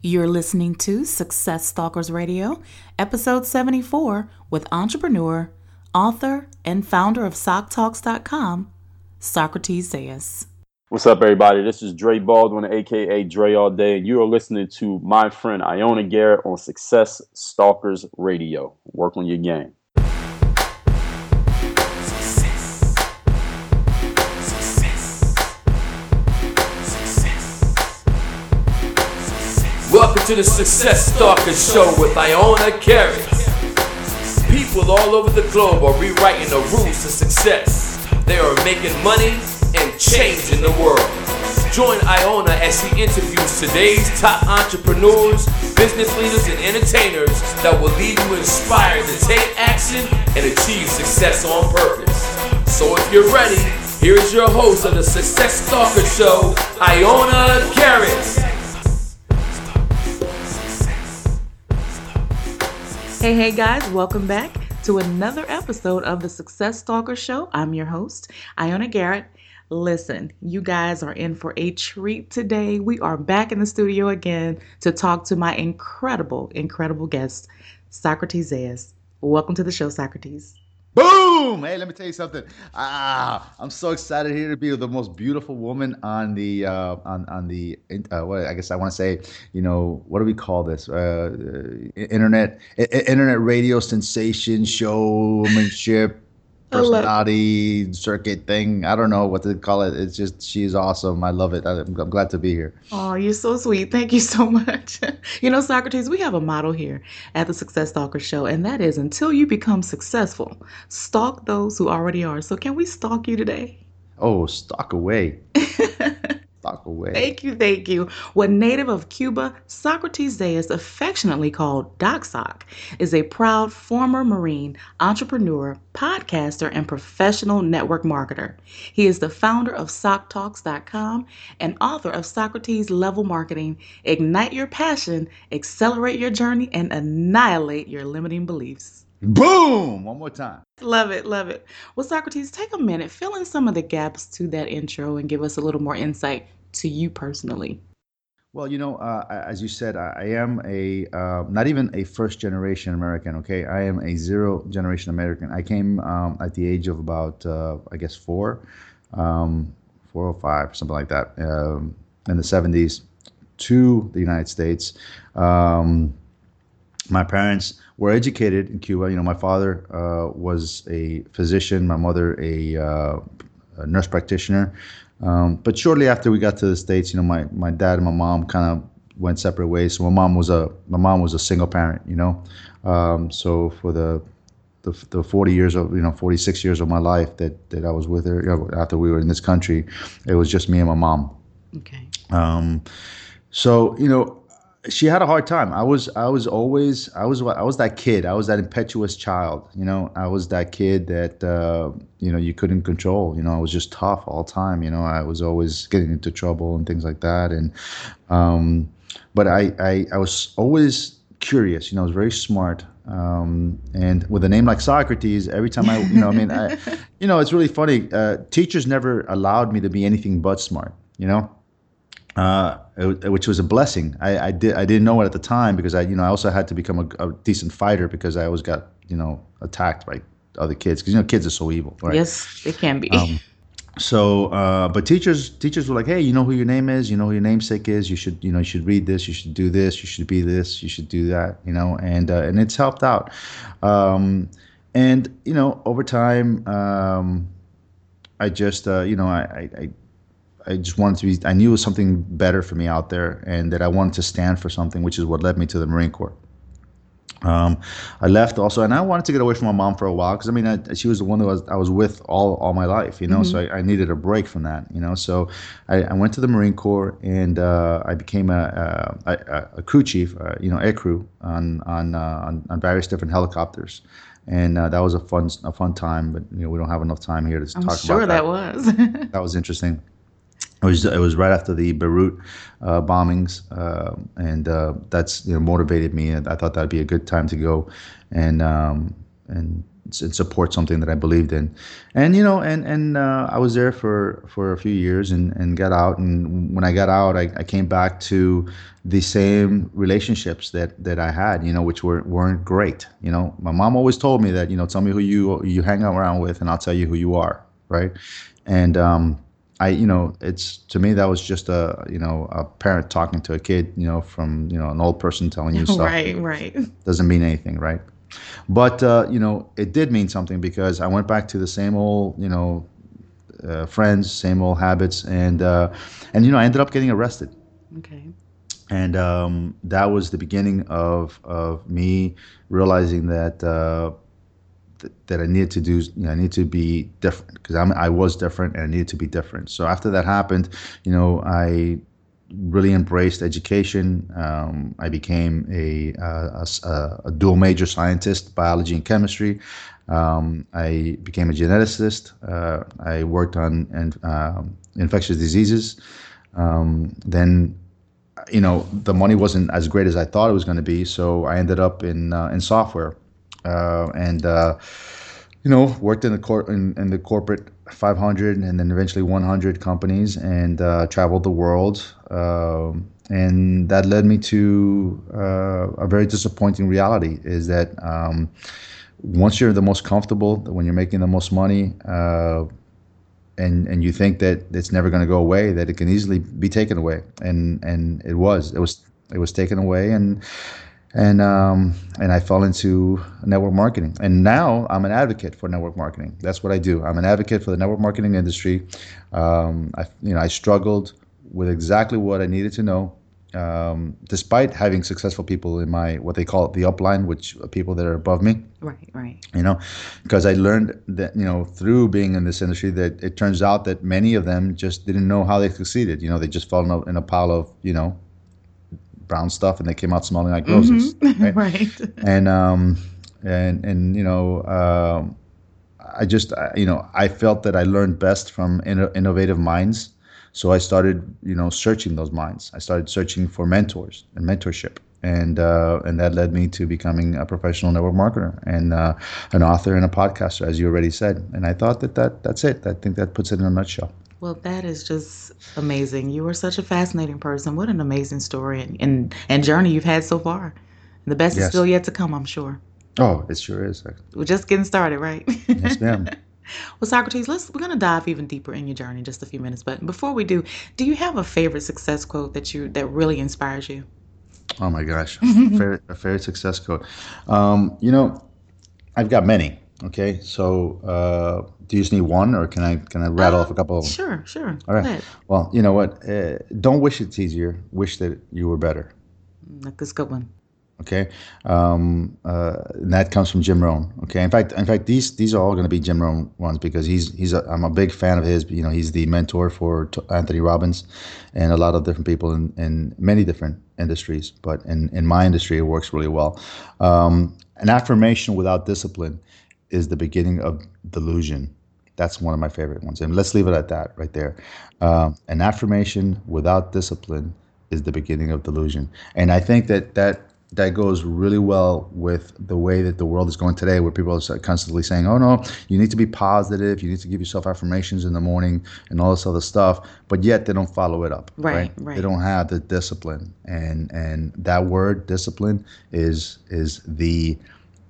You're listening to Success Stalkers Radio, episode 74, with entrepreneur, author, and founder of SocTalks.com, Socrates Zayas. What's up, everybody? This is Dre Baldwin, aka Dre All Day, and you are listening to my friend Iona Garrett on Success Stalkers Radio. Work on your game. Welcome to the Success Stalker Show with Iona Garrett. People all over the globe are rewriting the rules to success. They are making money and changing the world. Join Iona as she interviews today's top entrepreneurs, business leaders, and entertainers that will leave you inspired to take action and achieve success on purpose. So if you're ready, here is your host of the Success Stalker Show, Iona Garrett. Hey, hey, guys, welcome back to another episode of the Success Stalker Show. I'm your host, Iona Garrett. Listen, you guys are in for a treat today. We are back in the studio again to talk to my incredible, incredible guest, Socrates Zayas. Welcome to the show, Socrates. Boom! Hey, let me tell you something. Ah, I'm so excited here to be with the most beautiful woman on the uh, on on the uh, what I guess I want to say. You know, what do we call this? Uh, internet internet radio sensation showmanship personality circuit thing. I don't know what to call it. It's just she's awesome. I love it. I'm, I'm glad to be here. Oh, you're so sweet. Thank you so much. you know, Socrates, we have a motto here at the Success Stalker Show, and that is until you become successful, stalk those who already are. So, can we stalk you today? Oh, stalk away. Stalk away. Thank you, thank you. What native of Cuba, Socrates Zayas, affectionately called Doc Sock, is a proud former Marine, entrepreneur, podcaster, and professional network marketer. He is the founder of SocTalks.com and author of Socrates Level Marketing Ignite Your Passion, Accelerate Your Journey, and Annihilate Your Limiting Beliefs. Boom! One more time. Love it, love it. Well, Socrates, take a minute, fill in some of the gaps to that intro and give us a little more insight to you personally. Well, you know, uh, as you said, I, am a uh, not even a first generation American. Okay, I am a zero generation American. I came um, at the age of about, uh, I guess, four, um, four or five, something like that, um, in the '70s, to the United States. Um, my parents were educated in Cuba. You know, my father uh, was a physician, my mother a, uh, a nurse practitioner. Um, but shortly after we got to the states, you know, my, my dad and my mom kind of went separate ways. So my mom was a my mom was a single parent. You know, um, so for the, the the 40 years of you know 46 years of my life that that I was with her you know, after we were in this country, it was just me and my mom. Okay. Um, so you know, she had a hard time. I was I was always I was I was that kid. I was that impetuous child. You know, I was that kid that uh, you know you couldn't control. You know, I was just tough all the time. You know, I was always getting into trouble and things like that. And um, but I, I I was always curious. You know, I was very smart. Um, and with a name like Socrates, every time I you know I mean I, you know it's really funny. Uh, teachers never allowed me to be anything but smart. You know uh, which was a blessing. I, I, did I didn't know it at the time because I you know I also had to become a, a decent fighter because I always got you know attacked by other kids because you know kids are so evil. Right? Yes, they can be. Um, so, uh, but teachers teachers were like, hey, you know who your name is, you know who your namesake is. You should you know you should read this, you should do this, you should be this, you should do that. You know, and uh, and it's helped out. Um, and you know over time, um, I just uh, you know I, I I just wanted to be, I knew it was something better for me out there and that I wanted to stand for something, which is what led me to the Marine Corps. Um, I left also, and I wanted to get away from my mom for a while because I mean, I, she was the one that was I was with all all my life, you know. Mm-hmm. So I, I, needed a break from that, you know. So I, I went to the Marine Corps and uh, I became a, a, a crew chief, uh, you know, air crew on on, uh, on, on various different helicopters, and uh, that was a fun a fun time. But you know, we don't have enough time here to I'm talk sure about that. Sure, that was. that was interesting. It was it was right after the Beirut uh, bombings, uh, and uh, that's you know motivated me. And I thought that'd be a good time to go, and um, and and support something that I believed in, and you know, and and uh, I was there for for a few years and and got out, and when I got out, I, I came back to the same relationships that that I had, you know, which were weren't great. You know, my mom always told me that, you know, tell me who you you hang around with, and I'll tell you who you are, right? And um, I, you know, it's to me that was just a, you know, a parent talking to a kid, you know, from you know an old person telling you stuff. right, right. Doesn't mean anything, right? But uh, you know, it did mean something because I went back to the same old, you know, uh, friends, same old habits, and uh, and you know, I ended up getting arrested, Okay. and um, that was the beginning of of me realizing that. Uh, th- that I needed to do, I need to be different because I'm, was different and I needed to be different. So after that happened, you know, I really embraced education. Um, I became a, uh, a a- a dual major scientist, biology and chemistry. Um, I became a geneticist. Uh, I worked on in, um, infectious diseases. Um, then, you know, the money wasn't as great as I thought it was going to be, so I ended up in uh, in software, uh, and uh, you know, worked in the cor- in, in the corporate 500 and then eventually 100 companies and uh, traveled the world. Um, and that led me to uh, a very disappointing reality is that um, once you're the most comfortable, when you're making the most money, uh, and and you think that it's never going to go away, that it can easily be taken away, and and it was, it was, it was taken away, and and um, and I fell into network marketing. And now I'm an advocate for network marketing. That's what I do. I'm an advocate for the network marketing industry. Um, I you know I struggled with exactly what I needed to know. Um, despite having successful people in my what they call the upline, which are people that are above me, Right, right. you know because i learned that you know through being in this industry that it turns out that many of them just didn't know how they succeeded you know they just fell in a, in a pile of you know brown stuff and they came out smelling like roses right? right. and um and and you know um i just I- you know i felt that i learned best from inno- innovative minds. So i started you know searching those minds. I started searching for mentors and mentorship. And uh, and that led me to becoming a professional network marketer and uh, an author and a podcaster as you already said. And i thought that, that that's it. I think that puts it in a nutshell Well, that is just amazing. You are such a fascinating person. What an amazing story and, and, and journey you've had so far. The best is still yet to come, I'm sure. oh it sure is We're just getting started, right? yes ma'am Well, Socrates, let's we're gonna dive even deeper in your journey in just a few minutes. But before we do, do you have a favorite success quote that you that really inspires you? Oh my gosh, a fair success quote. Um, you know, I've got many. Okay, so uh, do you just need one, or can I can I rattle off a couple of them? Sure, sure. All right. Well, you know what? Uh, don't wish it's easier. Wish that you were better. Mm, That's a good one. Okay, um, uh, and that comes from Jim Rohn. Okay, in fact, in fact, these these are all going to be Jim Rohn ones because he's he's a, I'm a big fan of his. You know, he's the mentor for T- Anthony Robbins and a lot of different people in, in many different industries. But in in my industry, it works really well. Um, an affirmation without discipline is the beginning of delusion. That's one of my favorite ones, and let's leave it at that right there. Um, an affirmation without discipline is the beginning of delusion, and I think that that that goes really well with the way that the world is going today, where people are constantly saying, "Oh no, you need to be positive. You need to give yourself affirmations in the morning and all this other stuff," but yet they don't follow it up. Right, right. They don't have the discipline, and and that word discipline is is the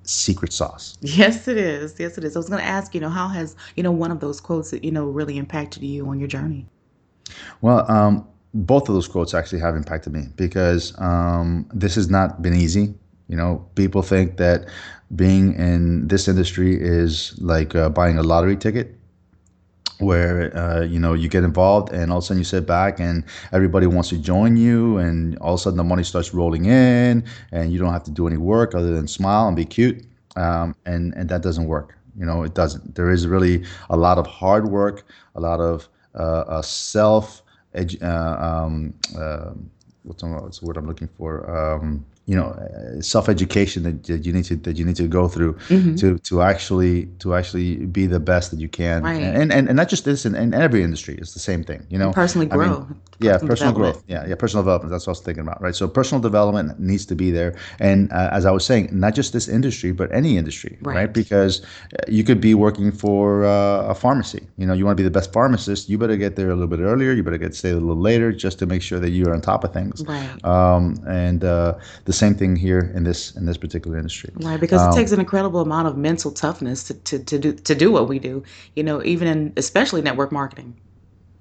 secret sauce. Yes, it is. Yes, it is. I was going to ask, you know, how has you know one of those quotes that you know really impacted you on your journey? Well, um, both of those quotes actually have impacted me because um, this has not been easy. You know, people think that being in this industry is like uh, buying a lottery ticket where uh, you know you get involved and all of a sudden you sit back and everybody wants to join you and all of a sudden the money starts rolling in and you don't have to do any work other than smile and be cute um, and and that doesn't work you know it doesn't there is really a lot of hard work a lot of uh, uh, self edu- uh, um, uh, what's, what's the word I'm looking for? Um, you know uh, self education that, that you need to that you need to go through Mm-hmm. to to actually to actually be the best that you can Right. and, and and not just this in, in every industry it's the same thing you know Personally I mean, grow. yeah Personal personal growth yeah yeah personal development that's what I was thinking about right so personal development needs to be there and uh, as I was saying not just this industry but any industry right, Right. because uh, you could be working for uh, a pharmacy you know you want to be the best pharmacist you better get there a little bit earlier you better get stay a little later just to make sure that you're on top of things Right. um, and uh, the same thing here in this in this particular industry. Right, because Um, it takes an incredible amount of mental toughness to, to, to do to do what we do. You know, even in especially network marketing.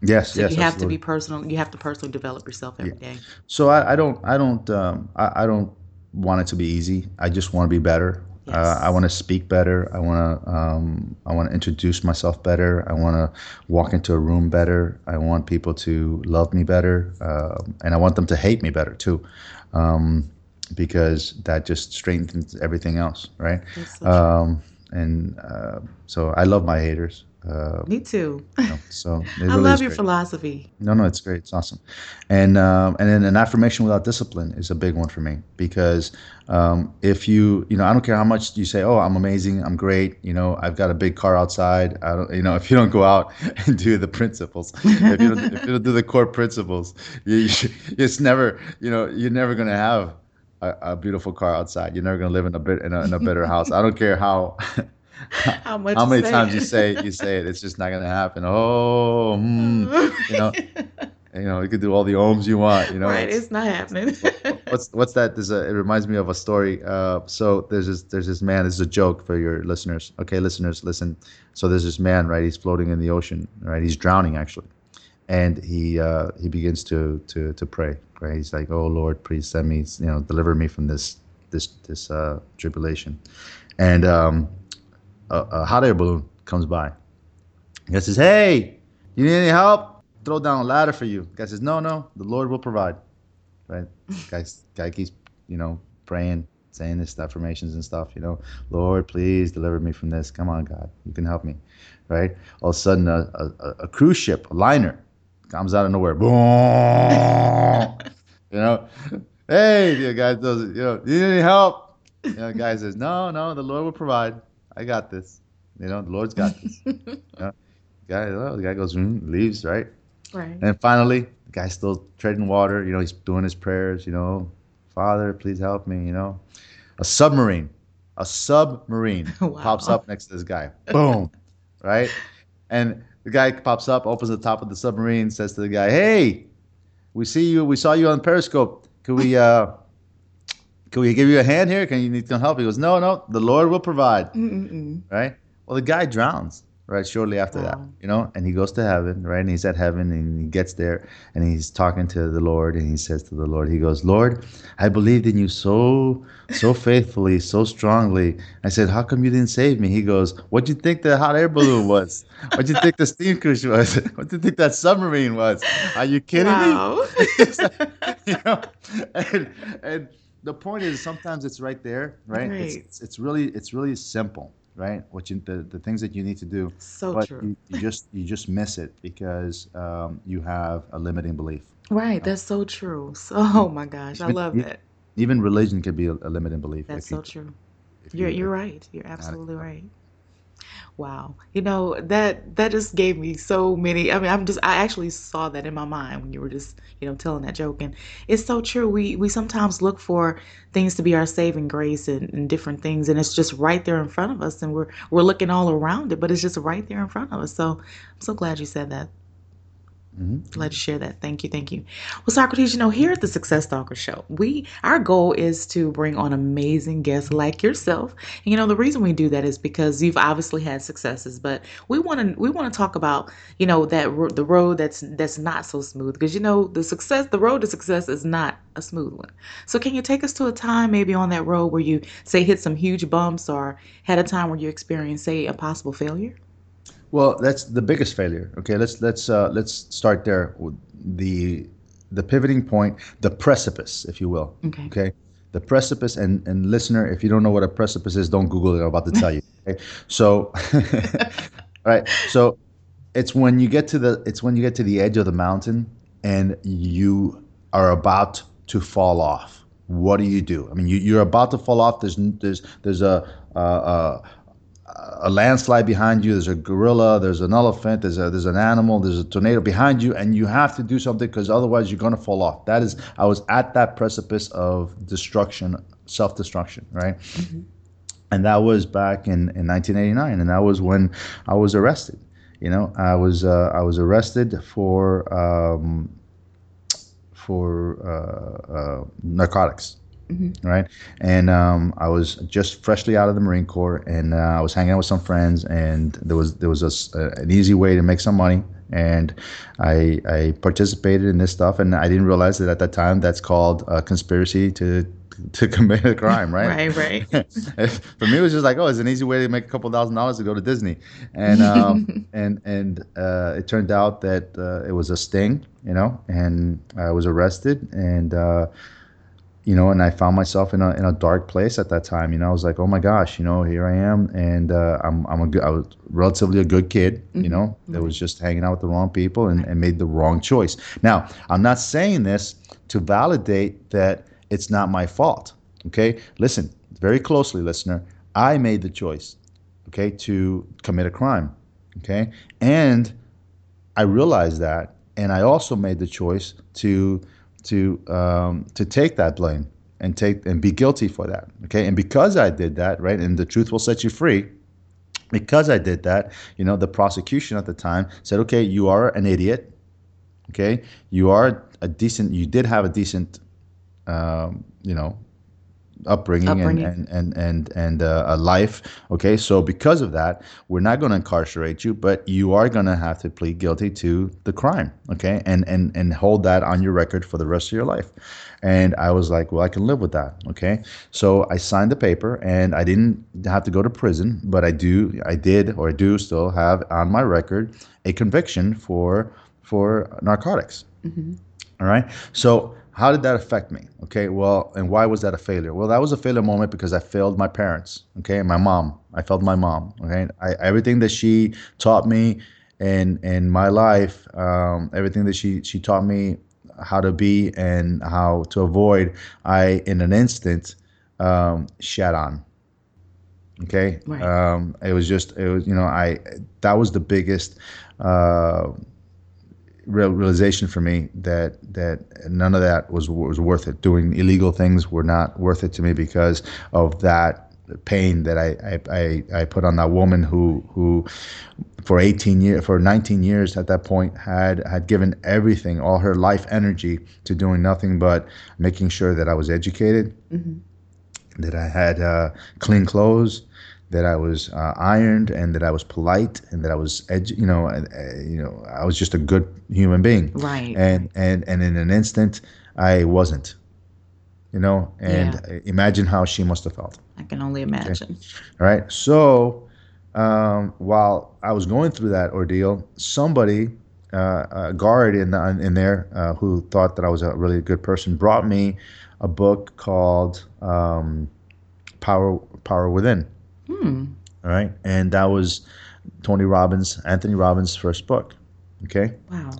Yes, So yes, you have to be personal. You have to personally develop yourself every day. So I, I don't I don't um, I, I don't want it to be easy. I just want to be better. Yes. Uh, I want to speak better. I want to um, I want to introduce myself better. I want to walk into a room better. I want people to love me better, uh, and I want them to hate me better too, um, because that just strengthens everything else, right? That's so true. Um, and uh, so I love my haters. Uh, Me too. you know, so it I really love your great. philosophy. No, no, it's great. It's awesome, and um, and then an affirmation without discipline is a big one for me because um, if you you know I don't care how much you say oh I'm amazing I'm great you know I've got a big car outside I don't you know if you don't go out and do the principles if you don't, if you don't do the core principles you, you, it's never you know you're never gonna have a, a beautiful car outside you're never gonna live in a bit in a, in a better house I don't care how. How much? How many say times it. you say you say it? It's just not gonna happen. Oh, hmm, you know, you know, you could do all the ohms you want. You know, right, it's- it's not happening. what's what's that? There's a. It reminds me of a story. Uh, so there's this there's this man. This is a joke for your listeners. Okay, listeners, listen. So there's this man, right? He's floating in the ocean, right? He's drowning actually, and he uh, he begins to to to pray. Right? He's like, "Oh Lord, please send me, you know, deliver me from this this this uh, tribulation," and um, a, a hot air balloon comes by. Guy says, "Hey, you need any help? Throw down a ladder for you." Guy says, "No, no, the Lord will provide." Right? guy, guy keeps, you know, praying, saying this affirmations and stuff. You know, Lord, please deliver me from this. Come on, God, you can help me. Right? All of a sudden, a, a, a cruise ship, a liner, comes out of nowhere. Boom! you know, hey, the guy does it. You know, you need any help? You know, the guy says, "No, no, the Lord will provide. I got this." You know, the Lord's got this. you know, guy, well, the guy goes, mm, leaves, right? right. And finally, the guy's still treading water. You know, he's doing his prayers. You know, Father, please help me. You know, a submarine, a submarine Wow. pops up next to this guy. Boom, right? And the guy pops up, opens the top of the submarine, says to the guy, "Hey, we see you. We saw you on Periscope. Can we, uh, can we give you a hand here? Can you need some help?" He goes, "No, no. The Lord will provide." Mm-mm-mm. right? Well, the guy drowns right shortly after that, you know, and he goes to heaven, right? And he's at heaven and he gets there and he's talking to the Lord and he says to the Lord, he goes, Lord, I believed in you so, so faithfully, so strongly. I said, How come you didn't save me? He goes, what do you think the hot air balloon was? What do you think the steam cruise was? What do you think that submarine was? Are you kidding me? Wow. you know, and, and the point is sometimes it's right there, right? It's, Right. it's it's really it's really simple, right? What you the, the things that you need to do, so but true. you, you just you just miss it because um, you have a limiting belief. Right. That's so true. So, oh my gosh, I love that. Even religion can be a, a limiting belief. That's if you- so true. You're you're right. You're absolutely right. Wow. You know, that that just gave me so many I mean, I'm just I actually saw that in my mind when you were just, you know, telling that joke and it's so true. We we sometimes look for things to be our saving grace and, and different things and it's just right there in front of us and we're we're looking all around it, but it's just right there in front of us. So, I'm so glad you said that. Mhm. Glad you shared that. Thank you, thank you. Well, Socrates, you know, here at the Success Stalker Show, we our goal is to bring on amazing guests like yourself. And you know, the reason we do that is because you've obviously had successes, but we want to we want to talk about you know that ro- the road that's that's not so smooth because you know the success the road to success is not a smooth one. So can you take us to a time maybe on that road where you say hit some huge bumps or had a time where you experienced say a possible failure? Well, that's the biggest failure. Okay, let's let's uh, let's start there. The the pivoting point, the precipice, if you will. Okay. Okay. The precipice, and and listener, if you don't know what a precipice is, don't Google it. I'm about to tell you. Okay. So, all right. So, it's when you get to the it's when you get to the edge of the mountain and you are about to fall off, what do you do? I mean, you, you're about to fall off. There's there's there's a, a, a a landslide behind you. There's a gorilla. There's an elephant. There's a there's an animal. There's a tornado behind you, and you have to do something because otherwise you're gonna fall off. That is, I was at that precipice of destruction, self destruction, right? Mm-hmm. And that was back in, in 1989, and that was when I was arrested. You know, I was uh, I was arrested for um, for uh, uh, narcotics. Mm-hmm. Right, and um, I was just freshly out of the Marine Corps, and uh, I was hanging out with some friends, and there was there was a, an easy way to make some money, and I I participated in this stuff, and I didn't realize that at that time that's called a conspiracy to to commit a crime, right? right, right. For me, it was just like, oh, it's an easy way to make a couple thousand dollars to go to Disney, and um, and and uh, it turned out that uh, it was a sting, you know, and I was arrested, and uh, you know, and I found myself in a in a dark place at that time. You know, I was like, oh my gosh, you know, here I am, and uh, I'm I'm a good, I was relatively a good kid. Mm-hmm. You know, that was just hanging out with the wrong people and, and made the wrong choice. Now, I'm not saying this to validate that it's not my fault. Okay, listen very closely, listener. I made the choice, okay, to commit a crime. Okay, and I realized that, and I also made the choice to to um, to take that blame and take and be guilty for that. Okay, and because I did that, right, and the truth will set you free. Because I did that, you know, the prosecution at the time said, "Okay, you are an idiot. Okay, you are a decent. You did have a decent, um, you know, upbringing, upbringing. and and and and, uh, a life. Okay, so because of that, we're not going to incarcerate you, but you are going to have to plead guilty to the crime. Okay, and and and hold that on your record for the rest of your life. And I was like, well, I can live with that. Okay, so I signed the paper, and I didn't have to go to prison, but I do, I did, or I do still have on my record a conviction for for narcotics. Mm-hmm. All right, so how did that affect me? Okay, well, and why was that a failure? Well, that was a failure moment because I failed my parents. Okay, my mom. I failed my mom. Okay, I, everything that she taught me in in my life, um, everything that she she taught me how to be and how to avoid, I in an instant um, shat on. Okay, right. um, it was just it was you know I that was the biggest. Uh, real realization for me that that none of that was was worth it. Doing illegal things were not worth it to me because of that pain that I I, I, I put on that woman who who for 18 years for 19 years at that point had had given everything all her life energy to doing nothing but making sure that I was educated mm-hmm. that I had uh, clean clothes that I was uh, ironed and that I was polite and that I was, edu- you know, uh, you know, I was just a good human being. Right. And and and in an instant, I wasn't. You know, and yeah. imagine how she must have felt. I can only imagine. Okay. All right. So um, while I was going through that ordeal, somebody, uh, a guard in the, in there uh, who thought that I was a really good person, brought me a book called um, Power Power Within Hmm. All right, and that was Tony Robbins, Anthony Robbins' first book. Okay. Wow.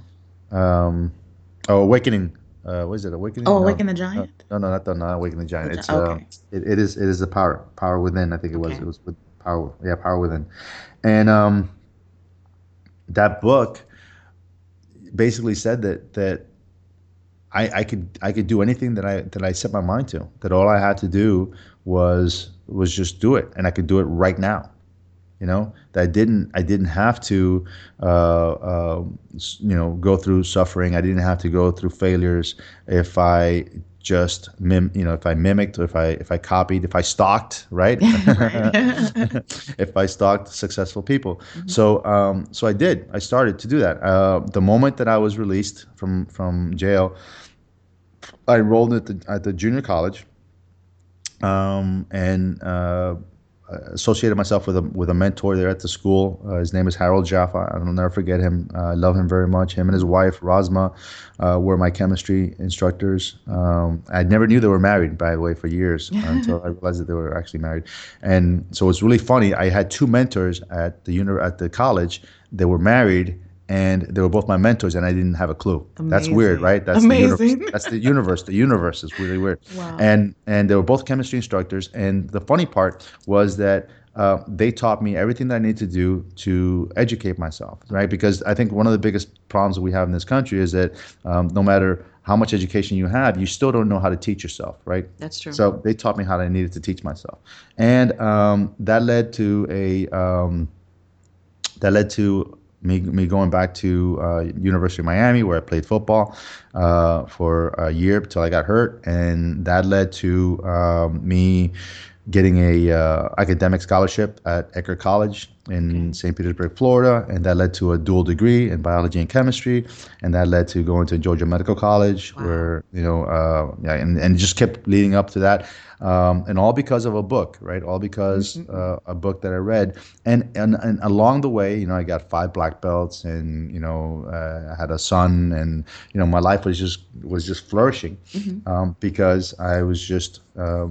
Um, oh, Awakening. Uh, what is it? Awakening. Oh, Awaken no, the Giant. No, no, not the not Awaken the Giant. It's okay. uh, it, it is it is the power power within. I think it was okay. it was with power. Yeah, power within, and um, that book basically said that that I, I could I could do anything that I that I set my mind to. That all I had to do was was just do it, and I could do it right now. You know that I didn't I didn't have to uh, uh, you know go through suffering. I didn't have to go through failures if I just mim you know if I mimicked if I if I copied if I stalked right, if I stalked successful people. Mm-hmm. So um, so I did. I started to do that. Uh, the moment that I was released from from jail, I enrolled at the at the junior college um, and uh, associated myself with a with a mentor there at the school. Uh, his name is Harold Jaffa. I'll never forget him. Uh, I love him very much. Him and his wife Rosma uh, were my chemistry instructors. Um, I never knew they were married, by the way, for years until I realized that they were actually married. And so it's really funny. I had two mentors at the uni- at the college. They were married and they were both my mentors, and I didn't have a clue. That's weird, right? That's Amazing. The universe. That's the universe. The universe is really weird. Wow. And and they were both chemistry instructors. And the funny part was that uh, they taught me everything that I need to do to educate myself, right? Because I think one of the biggest problems that we have in this country is that um, no matter how much education you have, you still don't know how to teach yourself, right? That's true. So they taught me how I needed to teach myself, and um, that led to a um, that led to me me going back to uh, University of Miami where I played football uh, for a year till I got hurt, and that led to um, me getting a uh, academic scholarship at Eckerd College in St. Petersburg, Florida, and that led to a dual degree in biology and chemistry, and that led to going to Georgia Medical College, Wow. where you know, uh, yeah, and, and just kept leading up to that, um, and all because of a book, right? All because uh, a book that I read, and, and and along the way, you know, I got five black belts, and you know, uh, I had a son, and you know, my life was just was just flourishing um, because I was just uh,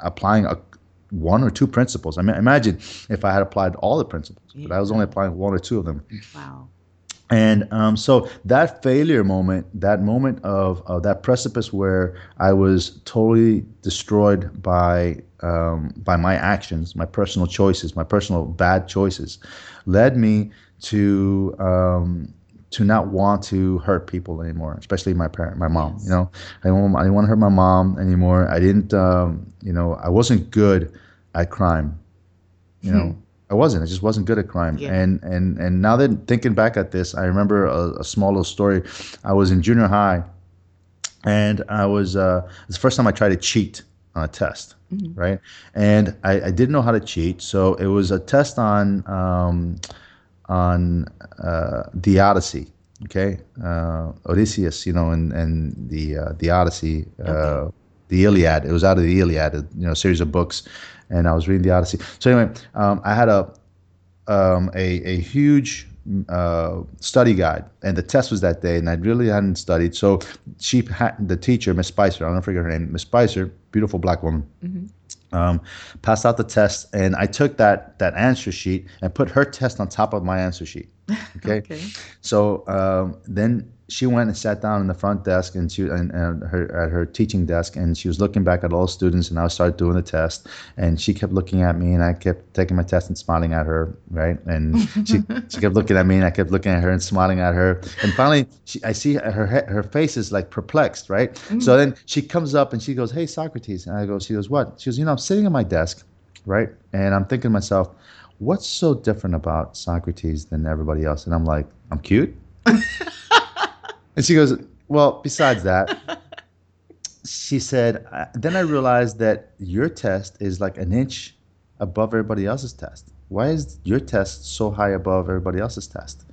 applying a one or two principles. I mean, imagine if I had applied all the principles, but I was only applying one or two of them. wow. And um, so that failure moment, that moment of, of that precipice where I was totally destroyed by um, by my actions, my personal choices, my personal bad choices, led me to um, to not want to hurt people anymore, especially my parent, my mom. Yes. You know, I didn't, I didn't want to hurt my mom anymore. I didn't, um, you know, I wasn't good at crime. You know, I wasn't. I just wasn't good at crime. Yeah. And and and now that thinking back at this, I remember a, a small little story. I was in junior high, and I was uh, it's the first time I tried to cheat on a test, right? And I, I didn't know how to cheat, so it was a test on um, on uh, the Odyssey. Okay, uh, Odysseus, you know, and and the uh, the Odyssey, uh, the Iliad. It was out of the Iliad, you know, a series of books, and I was reading the Odyssey. So anyway, um, I had a um, a, a huge uh, study guide, and the test was that day, and I really hadn't studied. So she had the teacher, Miss Spicer, I don't forget her name, Miss Spicer, beautiful black woman, um, passed out the test, and I took that that answer sheet and put her test on top of my answer sheet. Okay. Okay. So um, then she went and sat down in the front desk and she and, and her at her teaching desk and she was looking back at all the students and I started doing the test and she kept looking at me and I kept taking my test and smiling at her right? And she she kept looking at me and I kept looking at her and smiling at her. And finally she, I see her her face is like perplexed right? Mm-hmm. So then she comes up and she goes hey Socrates. And I go she goes what? She goes you know I'm sitting at my desk right? And I'm thinking to myself what's so different about Socrates than everybody else? And I'm like I'm cute and she goes, Well, besides that, she said, Then I realized that your test is like an inch above everybody else's test. Why is your test so high above everybody else's test?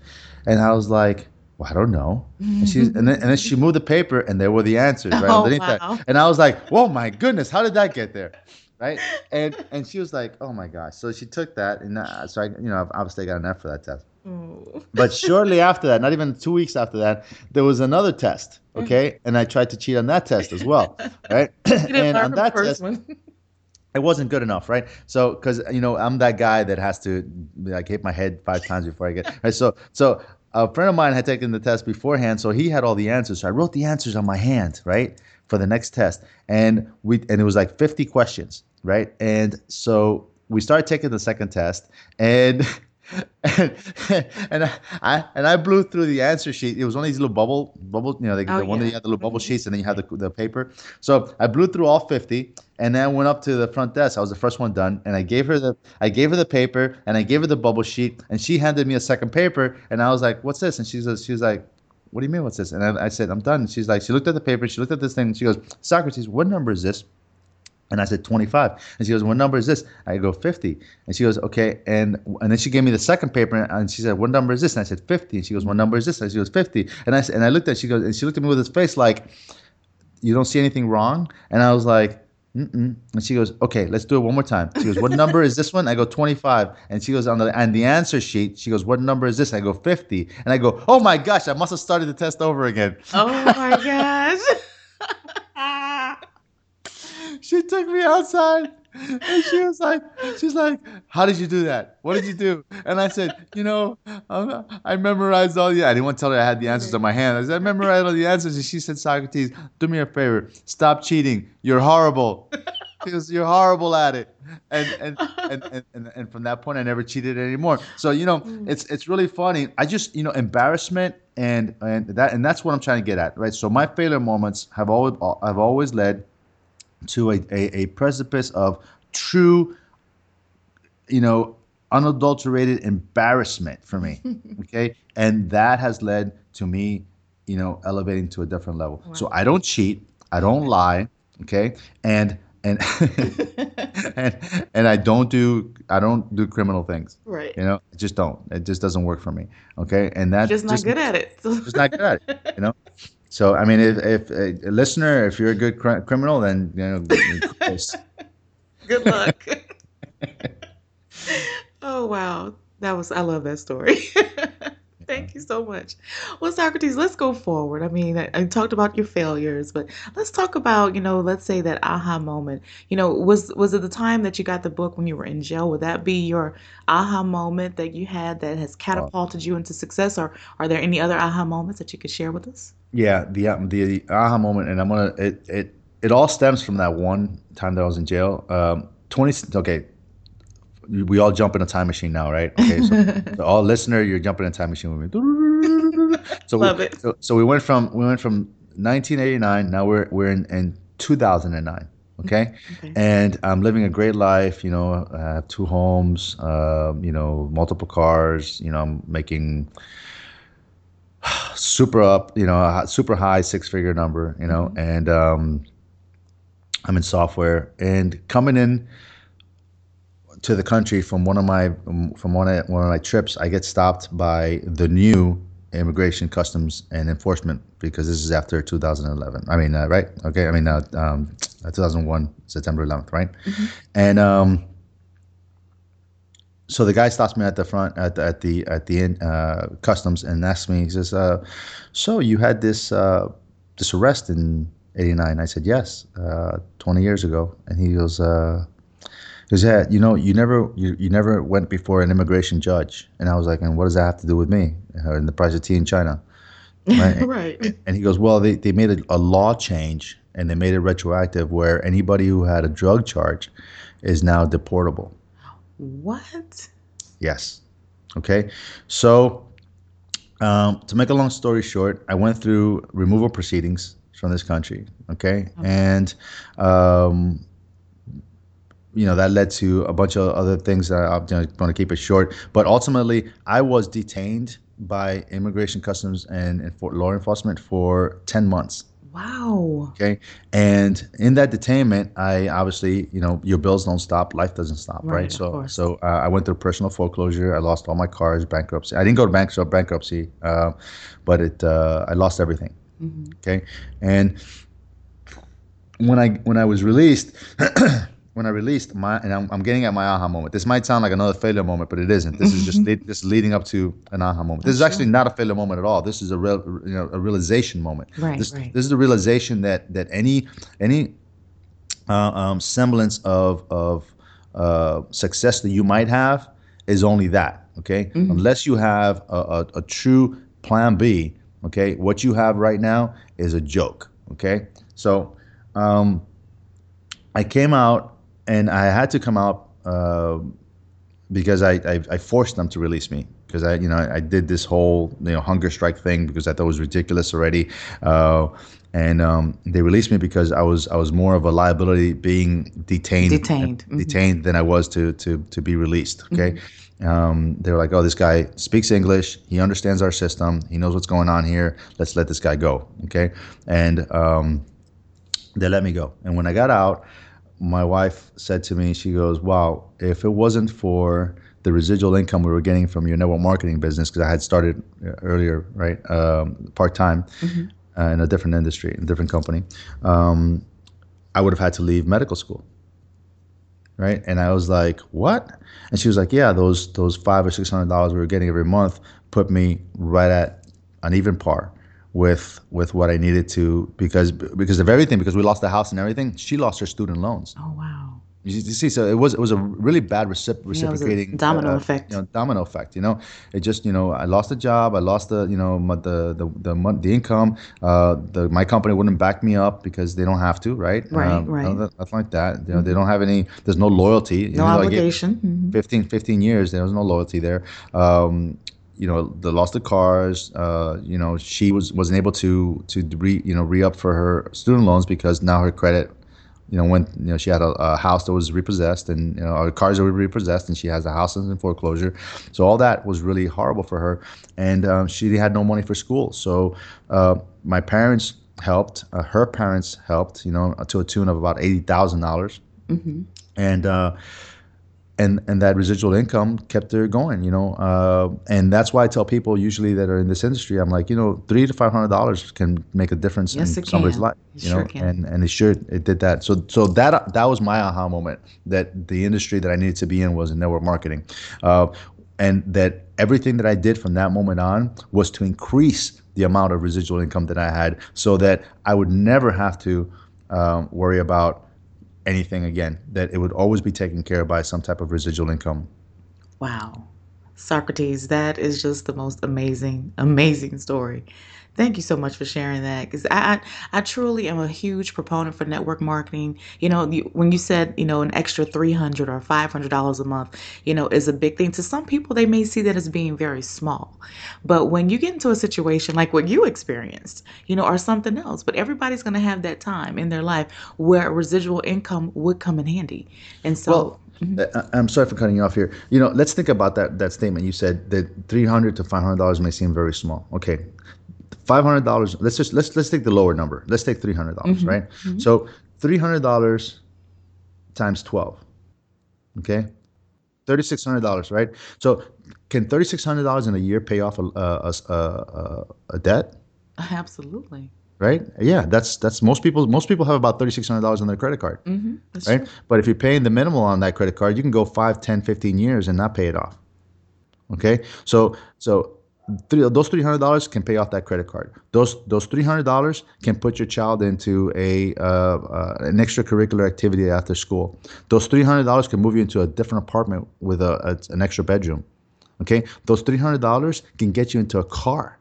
And I was like, well, I don't know. And she and then, and then she moved the paper and there were the answers right Oh, underneath wow. that. And I was like, whoa, my goodness, how did that get there? Right? And and she was like, oh my gosh. So she took that and uh, so I, you know, obviously I got an F for that test. Oh. But shortly after that, not even two weeks after that, there was another test. Okay, and I tried to cheat on that test as well, right? And on that test, one. it wasn't good enough, right? So, because you know, I'm that guy that has to like hit my head five times before I get. Right? So, so a friend of mine had taken the test beforehand, so he had all the answers. So I wrote the answers on my hand, right, for the next test, and we and it was like 50 questions, right? And so we started taking the second test, and. And, and I, I and I blew through the answer sheet. It was only these little bubble bubble, you know, the, Oh, the one that you had the little bubble mm-hmm. sheets, and then you had the, the paper. So I blew through all fifty, and then went up to the front desk. I was the first one done, and I gave her the I gave her the paper, and I gave her the bubble sheet, and she handed me a second paper, and I was like, "What's this?" And she says, "She was like." What do you mean? What's this? And I, I said, I'm done. And she's like, she looked at the paper, she looked at this thing, and she goes, Socrates, what number is this? And I said 25. And she goes, "What number is this?" I go 50. And she goes, "Okay." And and then she gave me the second paper, and she said, "What number is this?" And I said 50. And she goes, "What number is this?" And she goes 50. And I and I looked at she goes and she looked at me with this face like, "You don't see anything wrong?" And I was like. Mm-mm. And she goes, okay, let's do it one more time. She goes, what number is this one? I go 25. And she goes on the and the answer sheet. She goes, what number is this? I go 50. And I go, oh my gosh, I must have started the test over again. Oh my gosh. She took me outside and she was like, she's like, how did you do that? What did you do? And I said, you know, I memorized all the. I didn't want to tell her I had the answers on my hand. I said, I memorized all the answers, and she said, Socrates, do me a favor, stop cheating. You're horrible. Goes, you're horrible at it. And and, and and, and and from that point, I never cheated anymore. So you know, mm. it's it's really funny. I just you know, embarrassment and and that and that's what I'm trying to get at, right? So my failure moments have always have always led to a, a, a precipice of true, you know, unadulterated embarrassment for me. okay. And that has led to me, you know, elevating to a different level. So I don't cheat, I don't lie. Okay. And and and and I don't do I don't do criminal things. Right. You know, I just don't. It just doesn't work for me. Okay. And that's Just not good at it. just not good at it. You know. So I mean, if, if a listener, if you're a good cr- criminal, then you know. Good luck. oh wow, that was I love that story. Thank you so much. Well, Socrates, let's go forward. I mean, I, I talked about your failures, but let's talk about you know, let's say that aha moment. You know, was was it the time that you got the book when you were in jail? Would that be your aha moment that you had that has catapulted you into success, or are there any other aha moments that you could share with us? Yeah, the um, the, aha moment, and I'm gonna it it it all stems from that one time that I was in jail. Um, twenty. Okay, we all jump in a time machine now, right? Okay, so, so all listener, you're jumping in a time machine with me. So Love we, it. So, so we went from we went from 1989. Now we're we're in, in 2009. Okay? Okay. and I'm living a great life. You know, I have two homes. Uh, you know, multiple cars. You know, I'm making super up. You know, a super high six figure number. You know, and um, I'm in software and coming in to the country from one of my from one of one of my trips, I get stopped by the new immigration customs and enforcement because this is after 2011 i mean uh, right okay i mean uh, um, 2001 september 11th right and um, so the guy stops me at the front at the at the at the in, uh, customs and asks me he says uh, so you had this uh, this arrest in 89 i said yes uh, 20 years ago and he goes uh, because yeah, you know, you never you, you never went before an immigration judge, and I was like, and what does that have to do with me uh, and the price of tea in China? Right. right. And he goes, well, they, they made a, a law change and they made it retroactive where anybody who had a drug charge is now deportable. What? Yes. Okay. So, um, to make a long story short, I went through removal proceedings from this country. Okay. And, um, you know, that led to a bunch of other things that I'm going to keep it short. But ultimately, I was detained by immigration customs and, law enforcement for 10 months. Wow. Okay. And in that detainment, I obviously, you know, your bills don't stop, life doesn't stop, right? Right, so, so uh, I went through personal foreclosure. I lost all my cars, bankruptcy. I didn't go to bankruptcy, bankruptcy, uh, but it, uh, I lost everything. Okay. And when I when I was released, when I released my, and I'm, I'm getting at my aha moment. This might sound like another failure moment, but it isn't. This is just this leading up to an aha moment. This is actually not a failure moment at all. This is a real, you know, a realization moment. Right, This, right. this is the realization that that any any uh, um, semblance of of uh, success that you might have is only that. Okay, unless you have a, a, a true plan B. Okay, what you have right now is a joke. Okay, so um, I came out and I had to come out uh, because I, I I forced them to release me because I you know I, did this whole you know hunger strike thing because I thought it was ridiculous already, uh, and um, they released me because I was I was more of a liability being detained Detained, mhm. detained than I was to to to be released. Okay. Um, they were like, "Oh, this guy speaks English. He understands our system. He knows what's going on here. Let's let this guy go." Okay, and um, they let me go. And when I got out, my wife said to me, she goes, "Wow, if it wasn't for the residual income we were getting from your network marketing business, because I had started uh, earlier, right, um, part time uh, in a different industry, in a different company, um, I would have had to leave medical school." Right, and I was like, "What?" And she was like, "Yeah, those those five or six hundred dollars we were getting every month put me right at an even par with with what I needed to because because of everything because we lost the house and everything. She lost her student loans. Oh wow. You see- you see, so it was it was a really bad recip- Yeah, it was a reciprocating domino uh, effect. You know, domino effect. You know, it just you know I lost the job, I lost the you know the the the, the income. Uh, the my company wouldn't back me up because they don't have to, right? Right, um, right. Nothing, like that. You know, they don't have any. There's no loyalty. No Even though I get- obligation. Mhm. 15, 15 years, there was no loyalty there. Um, you know, the lost the cars. Uh, you know, she was wasn't able to to re you know re up for her student loans because now her credit, you know, when you know she had a, a house that was repossessed and you know her cars were repossessed and she has a house in foreclosure. So all that was really horrible for her, and um, she had no money for school. So uh, my parents helped. Uh, her parents helped. You know, to a tune of about eighty thousand dollars and uh, and and that residual income kept her going, you know. Uh, and that's why I tell people usually that are in this industry, I'm like, you know, three to five hundred dollars can make a difference Yes, in somebody's can. life, It you sure know. can. And and it sure it did that. So so that that was my aha moment that the industry that I needed to be in was in network marketing, uh, and that everything that I did from that moment on was to increase the amount of residual income that I had, so that I would never have to um, worry about anything again that it would always be taken care of by some type of residual income Wow. Socrates, that is just the most amazing, amazing story. Thank you so much for sharing that because I, I I truly am a huge proponent for network marketing. You know, you, when you said you know an extra three hundred or five hundred dollars a month, you know, is a big thing. To some people, they may see that as being very small, but when you get into a situation like what you experienced, you know, or something else, but everybody's going to have that time in their life where residual income would come in handy, and so. well I- i'm sorry for cutting you off here. You know let's think about that that statement. You said that 300 to 500 dollars may seem very small. Okay. 500 dollars let's just let's let's take the lower number. Let's take 300 dollars right? Mm-hmm. Mm-hmm. So 300 dollars times 12 okay. $3600 right? So can $3600 in a year pay off a, a, a, a, a debt? Absolutely. Right? Yeah that's that's most people most people have about $3600 on their credit card Mm-hmm. Right? true. but if you're paying the minimal on that credit card you can go 5 10 15 years and not pay it off okay? So so three, those $300 can pay off that credit card. Those those $300 can put your child into a uh, uh, an extracurricular activity after school. Those $300 can move you into a different apartment with a, a an extra bedroom okay? Those $300 can get you into a car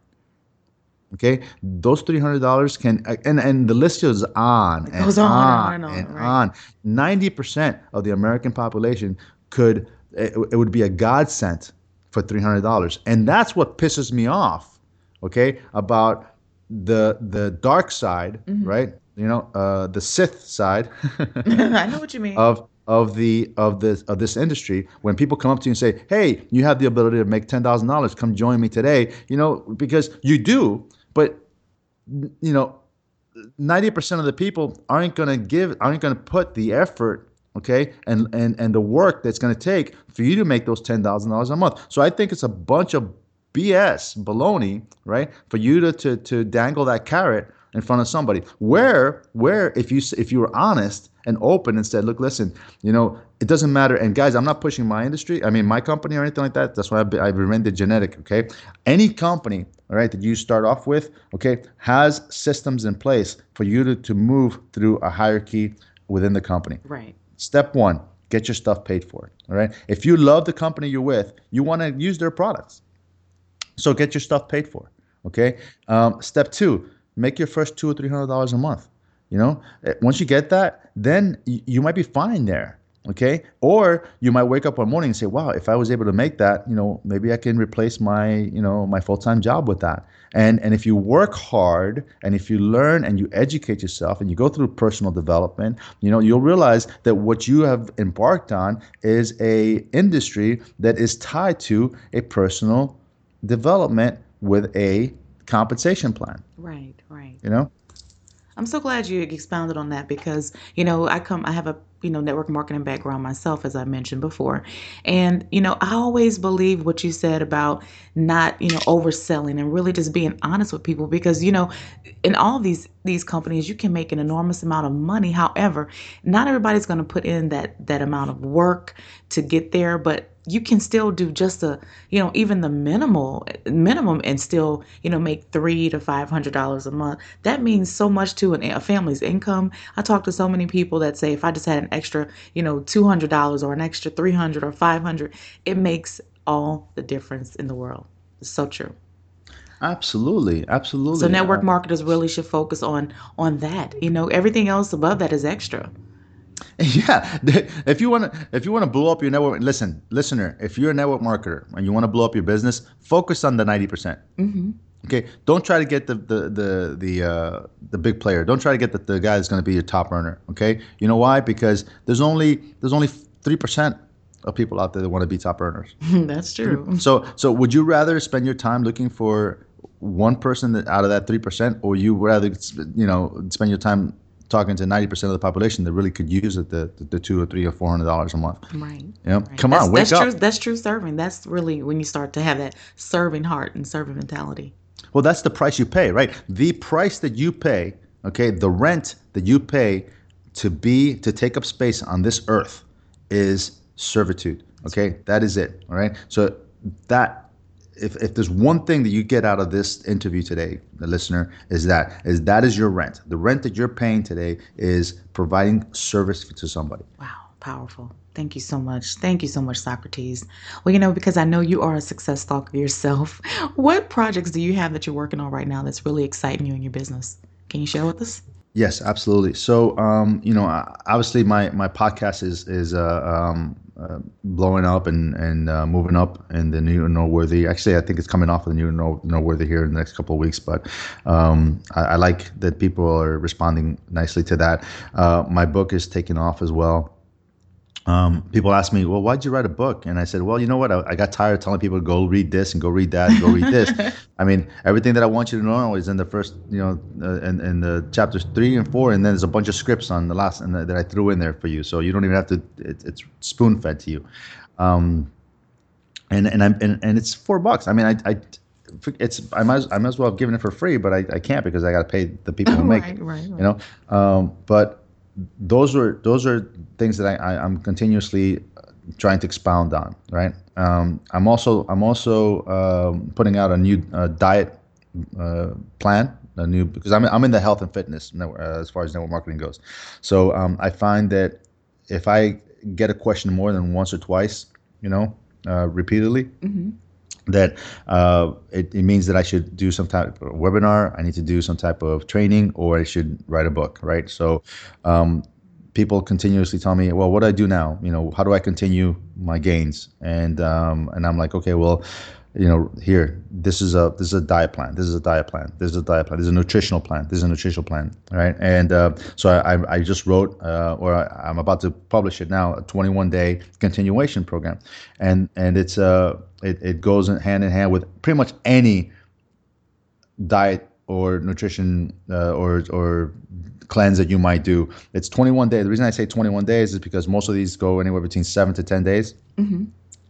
Okay, those three hundred dollars can and and the list goes on and goes on on and on and and on, right. on. Ninety percent of the American population could it, it would be a godsend for three hundred dollars, and that's what pisses me off. Okay, about the the dark side, Mm-hmm. right? You know, uh, the Sith side I know what you mean. of of the of this of this industry when people come up to you and say hey you have the ability to make $10000 come join me today you know because you do but you know 90% of the people aren't going to give aren't going to put the effort okay and and and the work that's going to take for you to make those $10000 a month. So i think it's a bunch of bs baloney right for you to to, to dangle that carrot in front of somebody where where if you if you were honest and open and said look listen you know it doesn't matter and guys i'm not pushing my industry i mean my company or anything like that that's why i've, I've invented genetic okay any company all right that you start off with okay has systems in place for you to, to move through a hierarchy within the company right. step one get your stuff paid for all right if you love the company you're with you want to use their products so get your stuff paid for. Okay. Um, step two, make your first two or three hundred dollars a month. You know, Eh, once you get that, then you might be fine there. Okay. Or you might wake up one morning and say, "Wow, if I was able to make that, you know, maybe I can replace my, you know, my full time job with that." And and if you work hard and if you learn and you educate yourself and you go through personal development, you know, you'll realize that what you have embarked on is a industry that is tied to a personal development with a compensation plan Right, right. you know I'm so glad you expounded on that because, you know, I come I have a, you know, network marketing background myself as I mentioned before. And, you know, I always believe what you said about not, you know, overselling and really just being honest with people because, you know, in all these these companies you can make an enormous amount of money. However, not everybody's going to put in that that amount of work to get there, but you can still do just a you know even the minimal minimum and still you know make three to five hundred dollars a month. That means so much to an, a family's income. I talk to so many people that say if i just had an extra you know two hundred dollars or an extra three hundred or five hundred it makes all the difference in the world. It's so true. Absolutely, absolutely. so network Uh, marketers really should focus on on that. You know everything else above that is extra Yeah, if you want to, if you want to blow up your network, listen, listener. If you're a network marketer and you want to blow up your business, focus on the ninety percent. Mm-hmm. Okay, don't try to get the the the the uh, the big player. Don't try to get the, the guy that's going to be your top earner. Okay, you know why? Because there's only there's only three percent of people out there that want to be top earners. that's true So so would you rather spend your time looking for one person that out of that three percent, or you rather you know spend your time talking to ninety percent of the population that really could use it the, the, the two or three or four hundred dollars a month? right know, Right. come that's, on, wake that's up. True, that's true serving. That's really when you start to have that serving heart and serving mentality. Well, that's the price you pay, right? The price that you pay, okay, the rent that you pay to be to take up space on this earth is servitude. Okay, that is it. All right. So that if, if there's one thing that you get out of this interview today, the listener, is that is that is your rent. The rent that you're paying today is providing service to somebody. Wow, powerful. Thank you so much. Thank you so much, Socrates. Well, you know, because I know you are a success stalker yourself, what projects do you have that you're working on right now that's really exciting you in your business? Can you share with us? Yes, absolutely. So, um, you know, obviously, my my podcast is is uh, um, uh, blowing up and and uh, moving up in the new noteworthy. Actually, I think it's coming off of the new no- noteworthy here in the next couple of weeks. But um, I, I like that people are responding nicely to that. Uh, my book is taking off as well um, people ask me, well, why'd you write a book? And I said, well, you know what? I, I got tired of telling people to go read this and go read that and go read this. I mean, everything that I want you to know is in the first, you know, uh, in, in the chapters three and four, and then there's a bunch of scripts on the last and that I threw in there for you. So you don't even have to. It, it's spoon fed to you. Um, and and I'm and, and it's four bucks. I mean, I. I it's I might as, I might as well have given it for free, but I, I can't because I got to pay the people who make right, it. right, right. You know, um, but those are those are things that I, I I'm continuously trying to expound on. Right. Um, I'm also I'm also um, putting out a new uh, diet uh, plan. A new because I'm I'm in the health and fitness network, uh, as far as network marketing goes. So um, I find that if I get a question more than once or twice, you know, uh, repeatedly, that uh, it, it means that I should do some type of webinar, I need to do some type of training, or I should write a book, right? So um, people continuously tell me, well, what do I do now? You know, how do I continue my gains? And um, and I'm like, okay, well, you know, here, this is a this is a diet plan. This is a diet plan. This is a diet plan. This is a nutritional plan. This is a nutritional plan, right? And uh, so I, I, just wrote, uh, or I, I'm about to publish it now, a 21 day continuation program, and and it's uh it, it goes hand in hand with pretty much any diet or nutrition uh, or or cleanse that you might do. It's 21 days. The reason I say 21 days is because most of these go anywhere between seven to 10 days.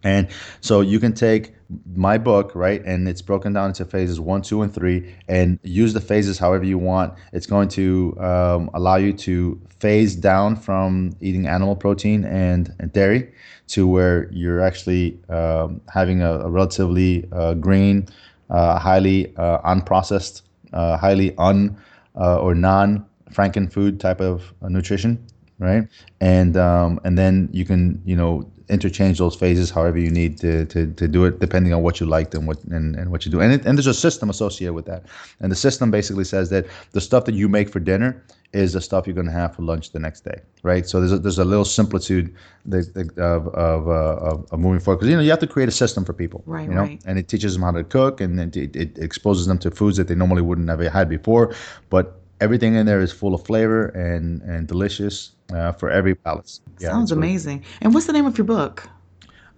And so you can take my book, right, and it's broken down into phases one, two, and three, and use the phases however you want. It's going to um, allow you to phase down from eating animal protein and, and dairy to where you're actually um, having a, a relatively uh, green, uh, highly uh, unprocessed, uh, highly un uh, or non Franken food type of uh, nutrition, right? And um, and then you can you know interchange those phases however you need to, to, to do it depending on what you liked and what and, and what you do. And, it, and there's a system associated with that. And the system basically says that the stuff that you make for dinner is the stuff you're going to have for lunch the next day right? So there's a, there's a little that- of, of, uh, of, of moving forward. Because you know you have to create a system for people Right, you know? right. and it teaches them how to cook and it, it exposes them to foods that they normally wouldn't have had before. But everything in there is full of flavor and and delicious uh, for every palate Yeah, Sounds really- amazing. And what's the name of your book?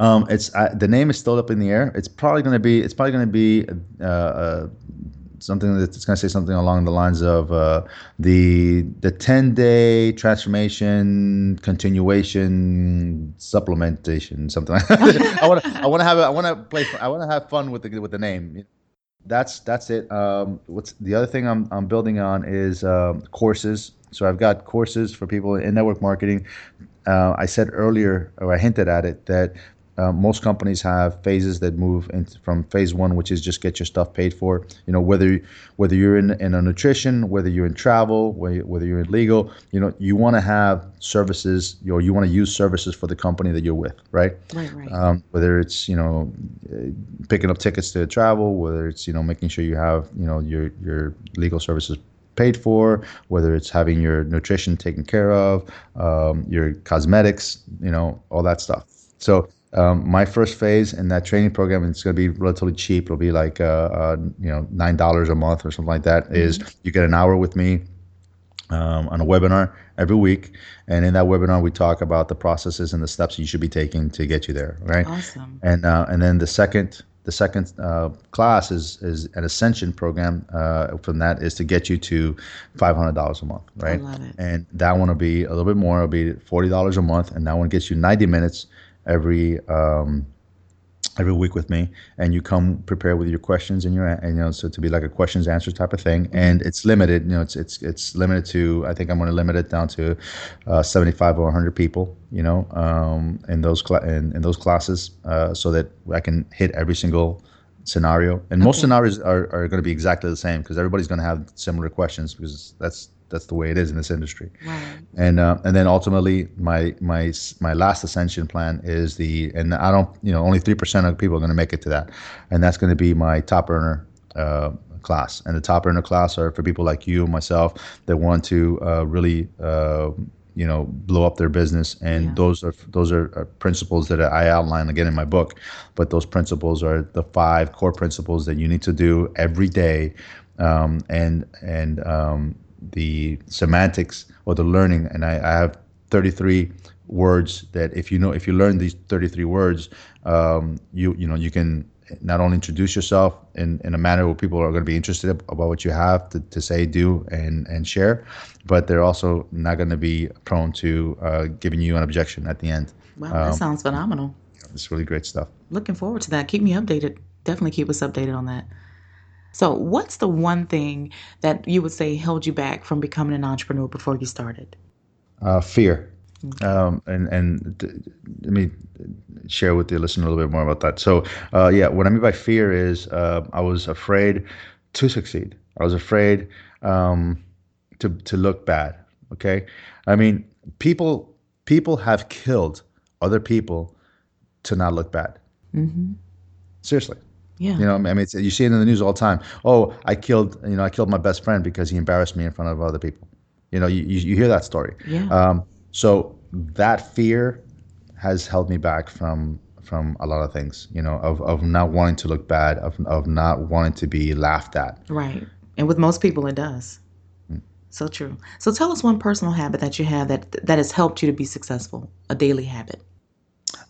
um, it's uh, the name is still up in the air. It's probably going to be. It's probably to be uh, uh, something that's going to say something along the lines of uh, the the ten day transformation continuation supplementation something. Like that. I want to. I want to have. I want to play. I want to have fun with the with the name. That's that's it. Um, what's the other thing I'm I'm building on is um, courses. So I've got courses for people in network marketing. Uh, I said earlier, or I hinted at it, that uh, most companies have phases that move into, from phase one, which is just get your stuff paid for. You know, whether whether you're in, in a nutrition, whether you're in travel, whether you're in legal, you know, you want to have services, or you, know, you want to use services for the company that you're with, right? Right, right. Um, whether it's you know picking up tickets to travel, whether it's you know making sure you have you know your your legal services paid for, whether it's having your nutrition taken care of, um, your cosmetics, you know, all that stuff. So um, my first phase in that training program, it's going to be relatively cheap. It'll be like, uh, uh, you know, nine dollars a month or something like that. Mm-hmm. Is you get an hour with me um, on a webinar every week, and in that webinar we talk about the processes and the steps you should be taking to get you there. Right. Awesome. And uh, and then the second the second uh, class is is an ascension program. Uh, from that is to get you to five hundred dollars a month, right? I love it. And that one will be a little bit more. It'll be forty dollars a month, and that one gets you ninety minutes every um, every week with me, and you come prepared with your questions and your and you know so to be like a questions answers type of thing, and it's limited. You know, it's it's it's limited to I think I'm going to limit it down to uh, 75 or 100 people. You know, um, in those cl- in, in those classes, uh, so that I can hit every single scenario. And most scenarios are, are going to be exactly the same because everybody's going to have similar questions because that's that's the way it is in this industry. And uh, and then ultimately, my my my last ascension plan is the and I don't you know only three percent of people are going to make it to that, and that's going to be my top earner. Uh, class and the top earner class are for people like you myself that want to uh, really uh, you know blow up their business and Yeah. those are those are, are principles that I outline again in my book but those principles are the five core principles that you need to do every day um, and and um, the semantics or the learning and I, I have 33 words that if you know if you learn these 33 words um, you you know you can not only introduce yourself in, in a manner where people are going to be interested about what you have to, to say do and, and share but they're also not going to be prone to uh, giving you an objection at the end Wow, that Um, sounds phenomenal. it's really great stuff Looking forward to that. Keep me updated. Definitely keep us updated on that. So, what's the one thing that you would say held you back from becoming an entrepreneur before you started? uh, fear. Um, and and t- let me share with the listener a little bit more about that. So uh, yeah what i mean by fear is uh, i was afraid to succeed. I was afraid um, to to look bad okay? I mean people people have killed other people to not look bad. Mm-hmm. seriously Yeah. you know, I mean, it's, you see it in the news all the time. Oh, I killed, you know, I killed my best friend because he embarrassed me in front of other people. You know, you, you, you hear that story. Yeah. Um, so that fear has held me back from from a lot of things. You know, of, of not wanting to look bad, of of not wanting to be laughed at. Right. And with most people, it does. So true. So tell us one personal habit that you have that that has helped you to be successful, a daily habit.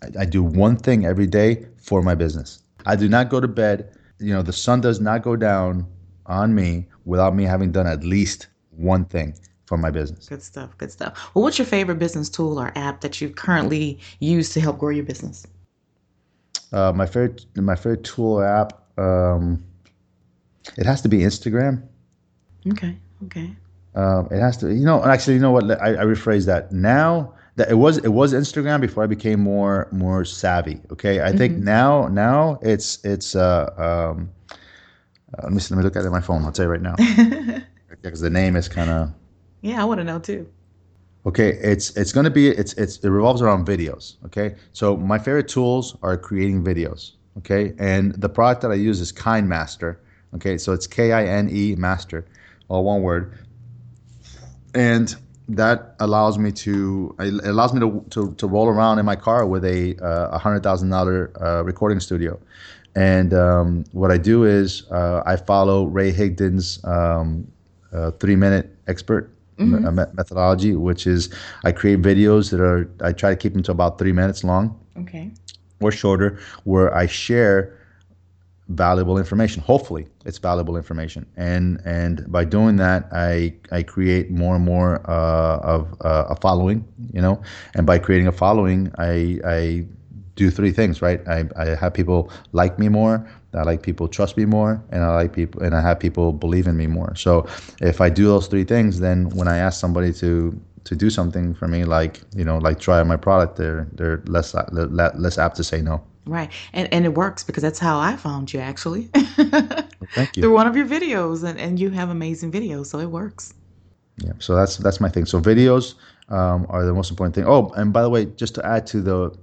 I, I do one thing every day for my business. I do not go to bed. You know, the sun does not go down on me without me having done at least one thing for my business. Good stuff. Good stuff. Well, what's your favorite business tool or app that you currently use to help grow your business? Uh, my favorite my favorite tool or app. Um, it has to be Instagram. Okay. Okay. Um, it has to, you know. Actually, you know what? I, I rephrase that. Now that it was it was Instagram before I became more more savvy. Okay, I think now now it's it's uh, um, uh, let me see, let me look at it on my phone. I'll tell you right now because the name is kind of Yeah, I want to know too. Okay, it's it's going to be it's it's it revolves around videos. Okay, so my favorite tools are creating videos. Okay, and the product that I use is KineMaster. Okay, so it's K I N E Master, all one word, and that allows me to it allows me to to, to roll around in my car with a uh, hundred thousand dollar uh, recording studio. And um, what I do is uh, I follow Ray Higdon's um, uh, three minute expert uh, me- methodology, which is I create videos that are I try to keep them to about three minutes long Okay. or shorter, where I share valuable information. Hopefully, it's valuable information, and and by doing that, I I create more and more uh, of uh, a following, you know, and by creating a following, I I do three things, right? I, I have people like me more. I like people trust me more, and I like people, and I have people believe in me more. So, if I do those three things, then when I ask somebody to to do something for me, like you know, like try my product, they're they're less le- less apt to say no. Right. And and it works because that's how I found you actually. Thank you. Through one of your videos and, and you have amazing videos, so it works. Yeah. So that's that's my thing. So videos um, are the most important thing. Oh, and by the way, just to add to the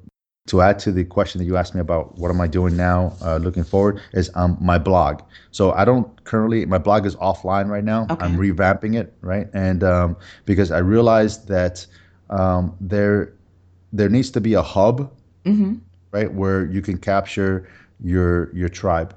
to add to the question that you asked me about what am I doing now, uh, looking forward, is um, my blog. So I don't currently, my blog is offline right now. Okay. I'm revamping it, right? And um, because I realized that um, there there needs to be a hub, Mm-hmm. Right, where you can capture your your tribe,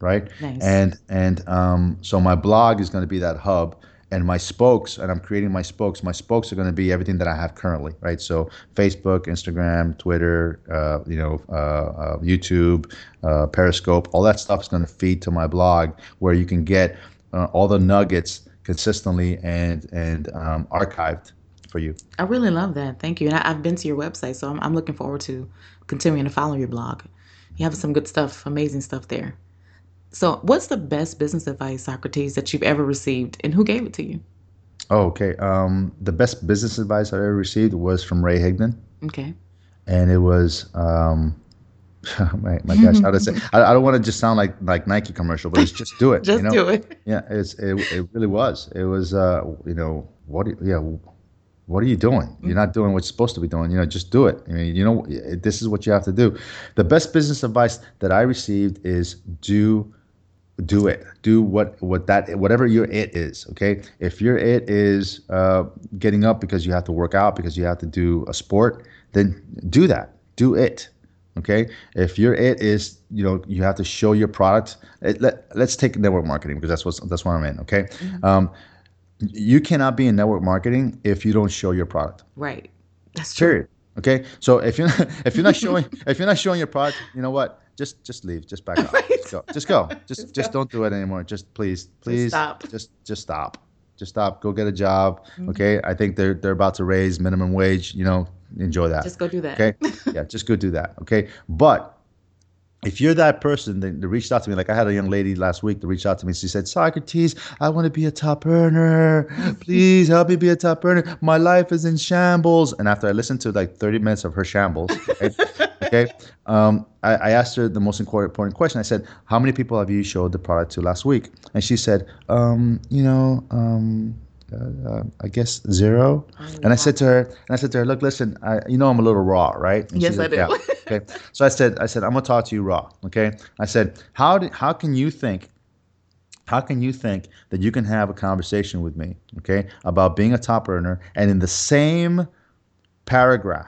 right? Nice. And and um, so my blog is going to be that hub, and my spokes, and I'm creating my spokes. My spokes are going to be everything that I have currently, right? So Facebook, Instagram, Twitter, uh, you know, uh, uh, YouTube, uh, Periscope, all that stuff is going to feed to my blog, where you can get uh, all the nuggets consistently and and um, archived for you. I really love that. Thank you. And I, I've been to your website, so I'm, I'm looking forward to continuing to follow your blog. You have some good stuff, amazing stuff there. So, what's the best business advice, Socrates, that you've ever received, and who gave it to you? Oh, okay. Um, the best business advice I ever received was from Ray Higdon. Okay. and it was um my, my gosh how to say I, I don't want to just sound like like nike commercial but it's just do it Just you know? do it. yeah it's it, it really was it was uh you know what yeah what are you doing? You're not doing what you're supposed to be doing. You know just do it. I mean you know this is what you have to do. The best business advice that i received is do do it. Do what what that whatever your it is okay? If your it is uh, getting up because you have to work out because you have to do a sport then do that. Do it okay? If your it is you know you have to show your product it, let, let's take network marketing because that's what that's what i'm in okay? Um, you cannot be in network marketing if you don't show your product. Right. That's true. period. Okay? So if you're if you're not showing if you're not showing your product you know what? Just just leave. Just back off. Just go. Just go. Just just, don't do it anymore. Just please please stop. just just stop. Just stop. Go get a job. Mm-hmm. Okay? I think they're they're about to raise minimum wage. You know enjoy that. Just go do that. okay? Yeah just go do that. Okay? But if you're that person that, reached out to me, like I had a young lady last week that reached out to me. She said, Socrates, I want to be a top earner. Please help me be a top earner. My life is in shambles. And after I listened to like 30 minutes of her shambles, right, okay, um, I, I asked her the most important question. I said, How many people have you showed the product to last week? And she said, um, You know, um, uh, I guess zero. and I said to her, and I said to her, look, listen, I, you know I'm a little raw, right? And Yes, I like, do. "Yeah." okay. So I said, I said, I'm gonna talk to you raw. Okay. I said, how did, how can you think? How can you think that you can have a conversation with me, okay, about being a top earner, and in the same paragraph,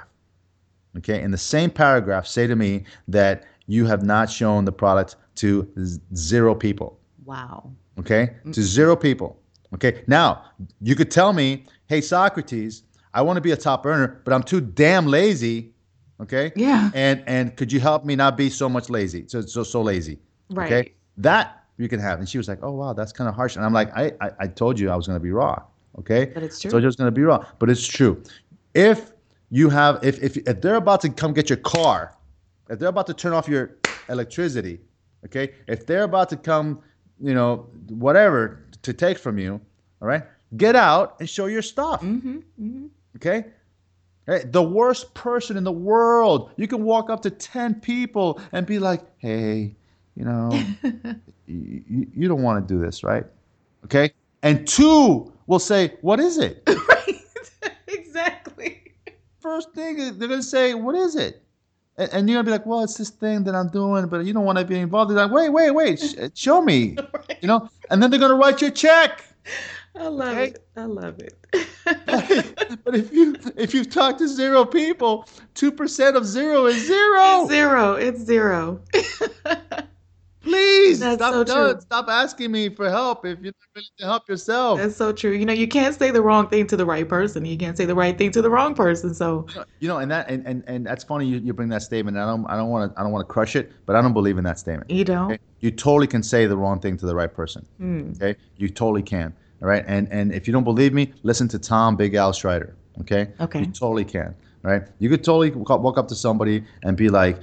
okay, in the same paragraph, say to me that you have not shown the product to z- zero people Wow. okay, to zero people. Okay, now you could tell me, hey, Socrates, I want to be a top earner, but I'm too damn lazy. Okay, Yeah. and and could you help me not be so much lazy, so so so lazy? Right. Okay, that you can have. And she was like, oh wow, that's kind of harsh. And I'm like, I I, I told you I was going to be raw. Okay, But it's true. I told you I was going to be raw, but it's true. If you have, if if if they're about to come get your car, if they're about to turn off your electricity, okay, if they're about to come, you know, whatever to take from you, all right, get out and show your stuff. Mm-hmm, mm-hmm. Okay. Hey, the worst person in the world. You can walk up to 10 people and be like, hey, you know, you, you, you don't want to do this, right? Okay. And two will say, what is it? right. exactly. First thing, they're going to say, what is it? And, and you're going to be like, well, it's this thing that I'm doing, but you don't want to be involved. They're like, wait, wait, wait, sh- uh, show me. You know? And then they're going to write you a check. I love Okay. it. I love it. but if you if you've talked to zero people, two percent of zero is zero. It's zero. It's zero. Please That's stop so true. stop asking me for help if you're not willing to help yourself. That's so true. You know, you can't say the wrong thing to the right person. You can't say the right thing to the wrong person. So, You know, and that and, and, and that's funny you, you bring that statement. I don't I don't want to I don't want to crush it, but I don't believe in that statement. you don't. Okay? You totally can say the wrong thing to the right person. Hmm. Okay, you totally can. All right, and and if you don't believe me, listen to Tom Big Al Schreiter. Okay. Okay. You totally can. Right. You could totally walk up to somebody and be like,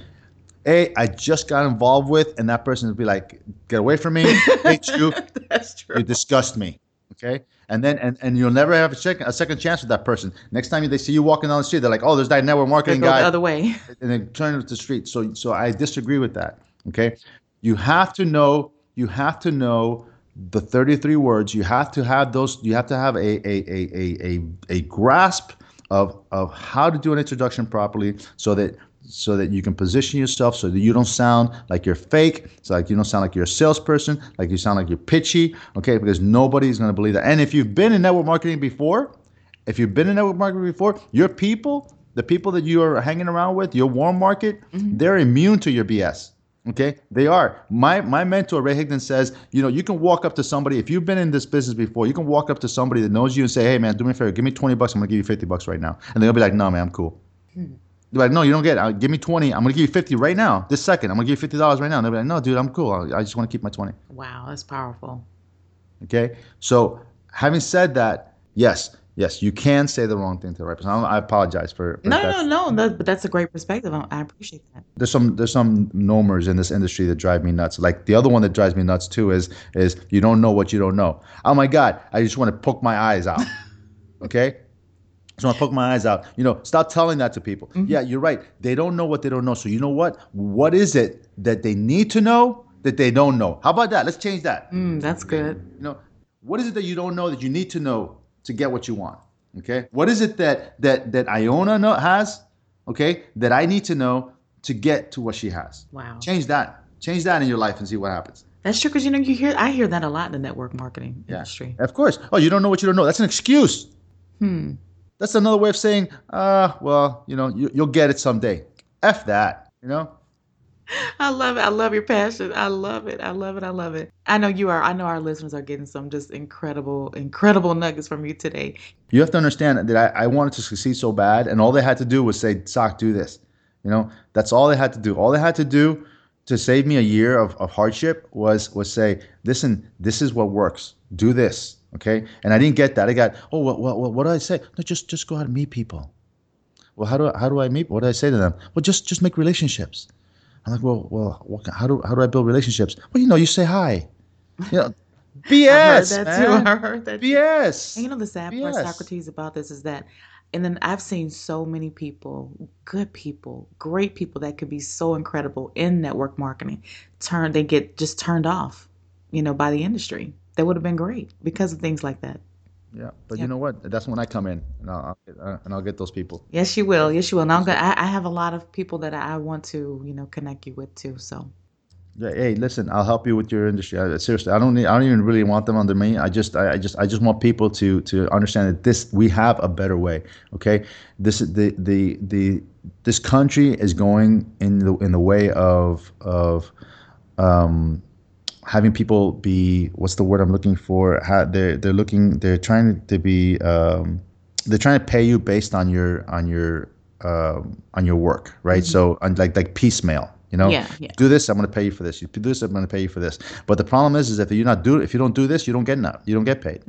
"Hey, I just got involved with," and that person would be like, "Get away from me! Hate you! That's true. You disgust me." Okay, and then and, and you'll never have a second a second chance with that person. Next time they see you walking down the street, they're like, "Oh, there's that network They marketing go guy," the other way. and then turn to the street. So so I disagree with that. Okay, you have to know you have to know the 33 words. You have to have those. You have to have a a a a a, a grasp of of how to do an introduction properly, so that so that you can position yourself so that you don't sound like you're fake so like you don't sound like you're a salesperson like you sound like you're pitchy okay because nobody's going to believe that and if you've been in network marketing before if you've been in network marketing before, your people, the people that you are hanging around with, your warm market, mm-hmm. they're immune to your BS. Okay, they are. My my mentor Ray Higdon says, you know, you can walk up to somebody if you've been in this business before. You can walk up to somebody that knows you and say, hey man, do me a favor, give me twenty bucks. I'm gonna give you fifty bucks right now, and they'll be like, no man, I'm cool. Hmm. They're like, no, you don't get it. Uh, Give me twenty. I'm gonna give you fifty right now, this second. I'm gonna give you fifty dollars right now. And they'll be like, no, dude, I'm cool. I, I just want to keep my twenty. Wow, that's powerful. Okay. So having said that, yes, yes, you can say the wrong thing to the right person. I, apologize for, for No, no, no, that, but that's a great perspective. I, I appreciate that. There's some there's some nomers in this industry that drive me nuts. Like the other one that drives me nuts too is is you don't know what you don't know. Oh my God, I just want to poke my eyes out. okay. Just want to poke my eyes out. You know, stop telling that to people. Yeah, you're right. They don't know what they don't know. So you know what? What is it that they need to know that they don't know? How about that? Let's change that. Mm, that's good. You know, what is it that you don't know that you need to know to get what you want? Okay. What is it that that that Iona know, has? Okay, that I need to know to get to what she has. Wow. Change that. Change that in your life and see what happens. That's true because you know you hear I hear that a lot in the network marketing Yeah. industry. Of course. Oh, you don't know what you don't know. That's an excuse. Hmm. That's another way of saying, uh, well, you know, you, you'll get it someday. F that. You know. I love it. I love your passion. I love it. I love it. I love it. I know you are. I know our listeners are getting some just incredible, incredible nuggets from you today. You have to understand that I, I wanted to succeed so bad, and all they had to do was say, "Sock, do this." You know, that's all they had to do. All they had to do to save me a year of, of hardship was was say, "Listen, this is what works. Do this." Okay, and I didn't get that. I got, "Oh, what what what, what do I say?" No, just just go out and meet people. Well, how do I, how do I meet? What do I say to them? Well, just just make relationships. I'm like, well, well, what, how do how do I build relationships? Well, you know, you say hi. You know, BS, I heard that man. too. I heard that. too. BS. And you know the sad part, Socrates, about this is that, and then I've seen so many people, good people, great people that could be so incredible in network marketing, turn they get just turned off, you know, by the industry. That would have been great because of things like that. Yeah, but you know what? That's when I come in, and I'll, uh, and I'll get those people. Yes, you will. Yes, you will. And I'm gonna, I, I have a lot of people that I want to, you know, connect you with too. So Yeah, hey, listen, I'll help you with your industry. I, seriously, I don't need, I don't even really want them under me. I just, I, I just, I just want people to to understand that this we have a better way. Okay, this is the the the this country is going in the in the way of of um having people be what's the word I'm looking for? How they're they're looking they're trying to be um, they're trying to pay you based on your on your um, on your work, right? So on like like piecemeal, you know. Yeah, yeah. Do this, I'm going to pay you for this. You do this, I'm going to pay you for this. But the problem is, is if you're not do if you don't do this, you don't get enough. You don't get paid.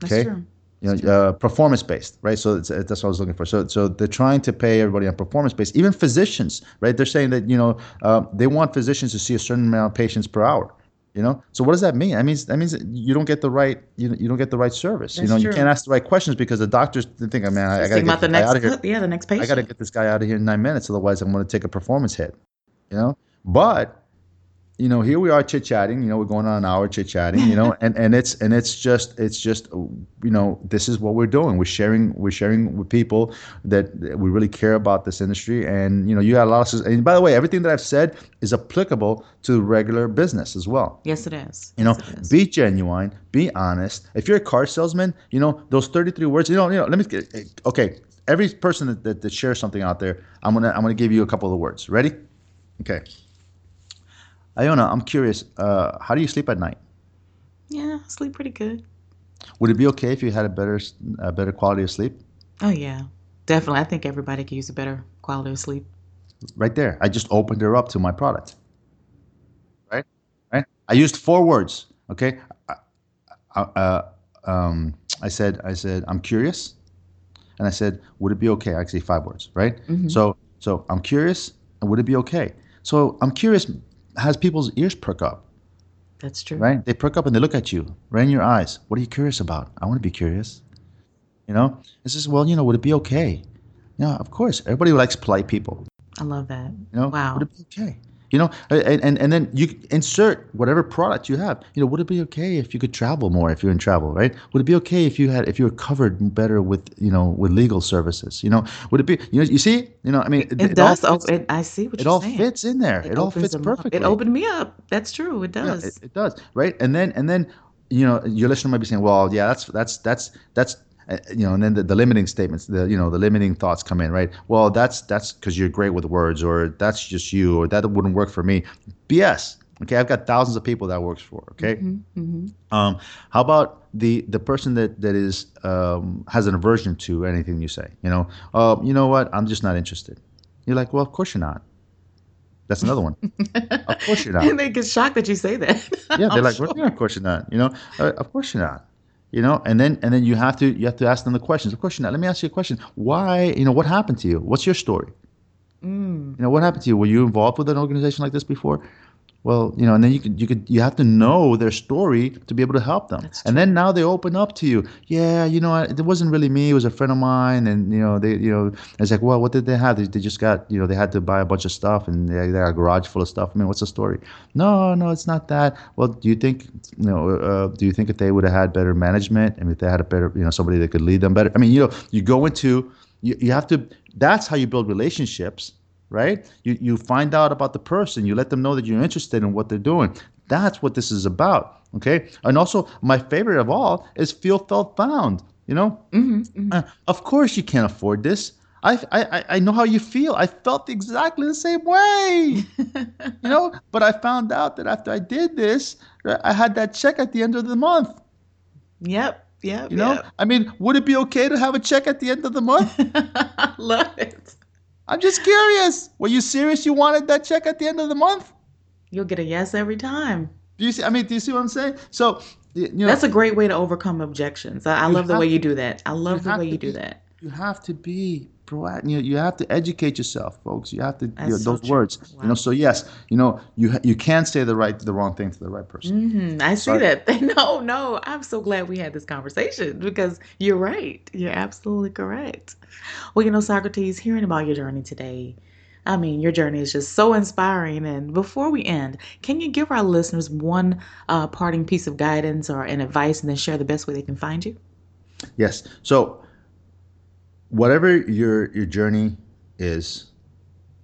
that's Okay. true. You know, uh, performance based, right? So it's, that's what I was looking for. So, so they're trying to pay everybody on performance based. Even physicians, right? They're saying that you know uh, they want physicians to see a certain amount of patients per hour. You know, so what does that mean? That means that means that you don't get the right you, you don't get the right service. you know, true. you can't ask the right questions because the doctors think, oh, man, I, I got to get about the this guy next, out of here. yeah, the next patient. I got to get this guy out of here in nine minutes, otherwise I'm going to take a performance hit. You know, but you know, here we are chit chatting. You know, we're going on an hour chit chatting. You know, and and it's and it's just it's just you know this is what we're doing. We're sharing we're sharing with people that, that we really care about this industry. And you know, you got a lot of and by the way, everything that I've said is applicable to regular business as well. Yes, it is. You know, Yes, be genuine, be honest. If you're a car salesman, you know those 33 words. You know, you know. Let me get okay. Every person that, that, that shares something out there, I'm gonna I'm gonna give you a couple of words. Ready? Okay. Iona, I'm curious. Uh, how do you sleep at night? yeah, I sleep pretty good. Would it be okay if you had a better a better quality of sleep? Oh yeah, definitely. I think everybody could use a better quality of sleep. Right there. I just opened her up to my product. Right? Right? I used four words. Okay. I, I, uh, um, I said, I said, I'm curious, and I said, would it be okay? Actually, five words. Right? So, so I'm curious, and would it be okay? So I'm curious has people's ears perk up. That's true. right? They perk up and they look at you right in your eyes. What are you curious about? I want to be curious. You know, it's just well, you know, would it be okay? Yeah, of course. Everybody likes polite people. I love that. You know, wow. would it be okay? You know, and, and and then you insert whatever product you have. You know, would it be okay if you could travel more if you're in travel, right? Would it be okay if you had if you were covered better with you know with legal services? You know, would it be you know you see you know I mean It, all does. fits- op- it, I see what it all saying. fits in there. It, all fits up. perfectly. It opened me up. That's true. It Yeah, does. it, it does, right? And then and then you know your listener might be saying, well, yeah, that's that's that's that's uh, you know, and then the, the limiting statements, the you know the limiting thoughts come in, right? Well, that's that's because you're great with words, or that's just you, or that wouldn't work for me. BS. Okay, I've got thousands of people that works for. Okay, Mm-hmm, um, how about the the person that that is um, has an aversion to anything you say? You know, uh, you know what? I'm just not interested. You're like, well, of course you're not. That's another one. of course you're not and they get shocked that you say that. yeah, they're I'm like, sure. well, yeah, of course you're not. You know, uh, of course you're not. You know, and then and then you have to you have to ask them the questions. the question. Let me ask you a question. Why? You know, what happened to you? What's your story? Mm. You know, what happened to you? Were you involved with an organization like this before? Well, you know, and then you could you could you have to know their story to be able to help them. And then now they open up to you. Yeah, you know, it wasn't really me. It was a friend of mine, and you know, they you know, it's like, well, what did they have? They, they just got you know, they had to buy a bunch of stuff, and they, they got a garage full of stuff. I mean, what's the story? No, no, it's not that. Well, do you think you know? Uh, do you think if they would have had better management, and if they had a better, you know, somebody that could lead them better? I mean, you know, you go into you, you have to. That's how you build relationships right? You you find out about the person, you let them know that you're interested in what they're doing. That's what this is about, okay? And also, my favorite of all is feel, felt, found. You know, Mm-hmm, Uh, of course you can't afford this. I, I I- I know how you feel. I felt exactly the same way. you know, but I found out that after I did this, I had that check at the end of the month. Yep. Yep. You know, yep. I mean, would it be okay to have a check at the end of the month? I love it. I'm just curious. Were you serious? You wanted that check at the end of the month? You'll get a yes every time. Do you see? I mean, do you see what I'm saying? So, you know, That's a great way to overcome objections. I, I love the way you do that. I love the way to you do that. you have to be proactive. You, you have to educate yourself, folks. You have to you know, so those true. words. You know, so yes, you know, you you can't say the right the wrong thing to the right person. hmm I see that. No, no. I'm so glad we had this conversation because you're right. You're absolutely correct. Well, you know, Socrates, hearing about your journey today, I mean, your journey is just so inspiring. And before we end, can you give our listeners one uh, parting piece of guidance or an advice and then share the best way they can find you? Yes. So, whatever your your journey is,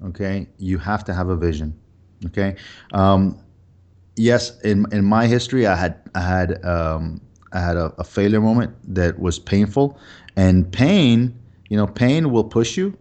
okay, you have to have a vision. Okay. Um, yes, in in my history, I had I had um, I had a, a failure moment that was painful, and pain, you know, pain will push you.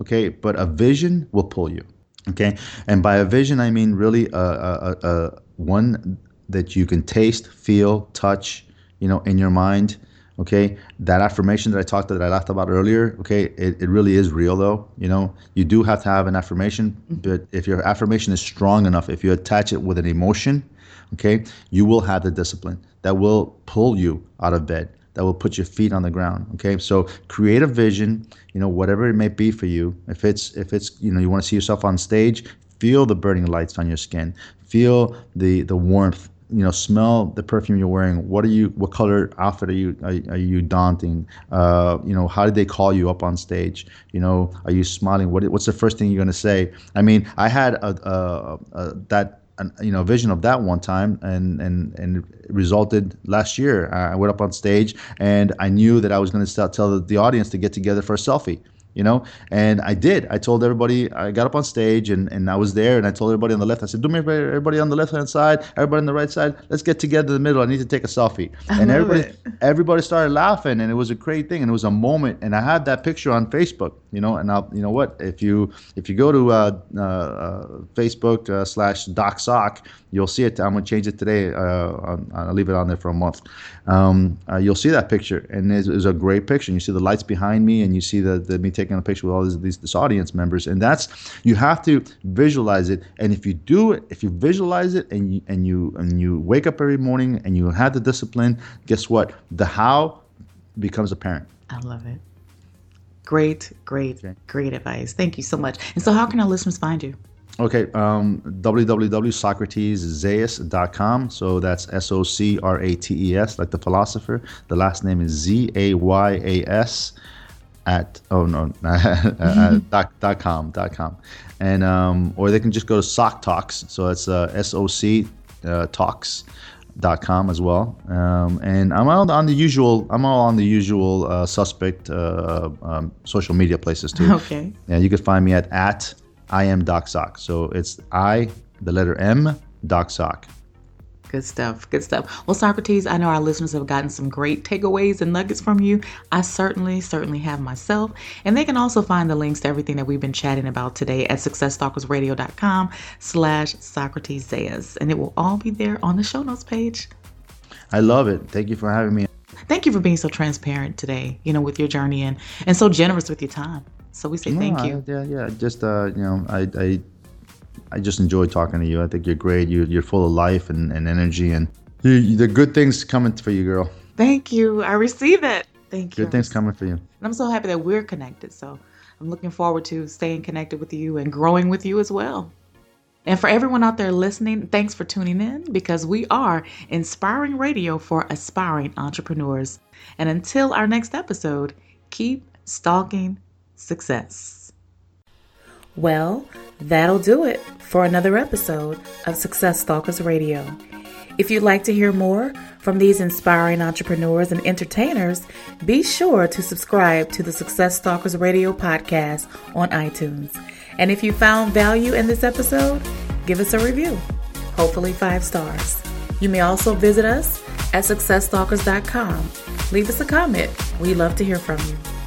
Okay, but a vision will pull you. Okay, and by a vision, I mean really a, a, a, a one that you can taste, feel, touch, you know, in your mind. Okay, that affirmation that I talked that I laughed about earlier. Okay, it, it really is real though. You know, you do have to have an affirmation, mm-hmm. but if your affirmation is strong enough, if you attach it with an emotion, okay, you will have the discipline that will pull you out of bed, that will put your feet on the ground. Okay, so create a vision. You know, whatever it may be for you. If it's if it's you know you want to see yourself on stage, feel the burning lights on your skin, feel the the warmth you know smell the perfume you're wearing. What are you what color outfit are you are, are you daunting? Uh, you know how did they call you up on stage? You know are you smiling? What, what's the first thing you're going to say? I mean i had a, a, a that an, you know vision of that one time and and and it resulted last year. I went up on stage and i knew that i was going to tell the audience to get together for a selfie you know? And i did. I told everybody i got up on stage and, and i was there and i told everybody on the left i said do me a favor, everybody on the left hand side everybody on the right side let's get together in the middle. I need to take a selfie. I and everybody it. everybody started laughing and it was a great thing and it was a moment. And i had that picture on facebook you know? And i'll you know what? If you if you go to uh, uh, uh, facebook uh, slash docsoc you'll see it i'm going to change it today uh, I'll, I'll leave it on there for a month um, uh, you'll see that picture and it's, it's a great picture and you see the lights behind me and you see the, the me taking a picture with all these, these this audience members and that's you have to visualize it and if you do it if you visualize it and you and you and you wake up every morning and you have the discipline guess what the how becomes apparent I love it. Great, great, great advice. Thank you so much. And so, how can our listeners find you? Okay, um, www.socrateszayas.com. So that's S O C R A T E S, like the philosopher. The last name is Z A Y A S at oh no uh, dot, dot com dot com and um, or they can just go to soc talks so that's uh, s-o-c uh, talks dot com as well um, and i'm all on the usual i'm all on the usual uh, suspect uh, um, social media places too Okay. yeah you can find me at at i am doc soc so it's i the letter m doc soc Good stuff. Good stuff. Well, Socrates, I know our listeners have gotten some great takeaways and nuggets from you. I certainly, certainly have myself. And they can also find the links to everything that we've been chatting about today at successstalkersradio.com slash Socrates Zayas. And it will all be there on the show notes page. i love it thank you for having me Thank you for being so transparent today, you know, with your journey and, and so generous with your time. So we say thank you. I- yeah, yeah. Just uh, you know, I, I, I just enjoy talking to you. I think you're great. You, you're full of life and, and energy, and you, you, the good things coming for you, girl. Thank you. I receive it. Thank you. Good things coming for you. And I'm so happy that we're connected. So I'm looking forward to staying connected with you and growing with you as well. And for everyone out there listening, thanks for tuning in because we are inspiring radio for aspiring entrepreneurs. And until our next episode, keep stalking success. Well, that'll do it for another episode of Success Stalkers Radio. If you'd like to hear more from these inspiring entrepreneurs and entertainers, be sure to subscribe to the Success Stalkers Radio podcast on iTunes. And if you found value in this episode, give us a review, hopefully five stars. You may also visit us at successstalkers.com. Leave us a comment. We love to hear from you.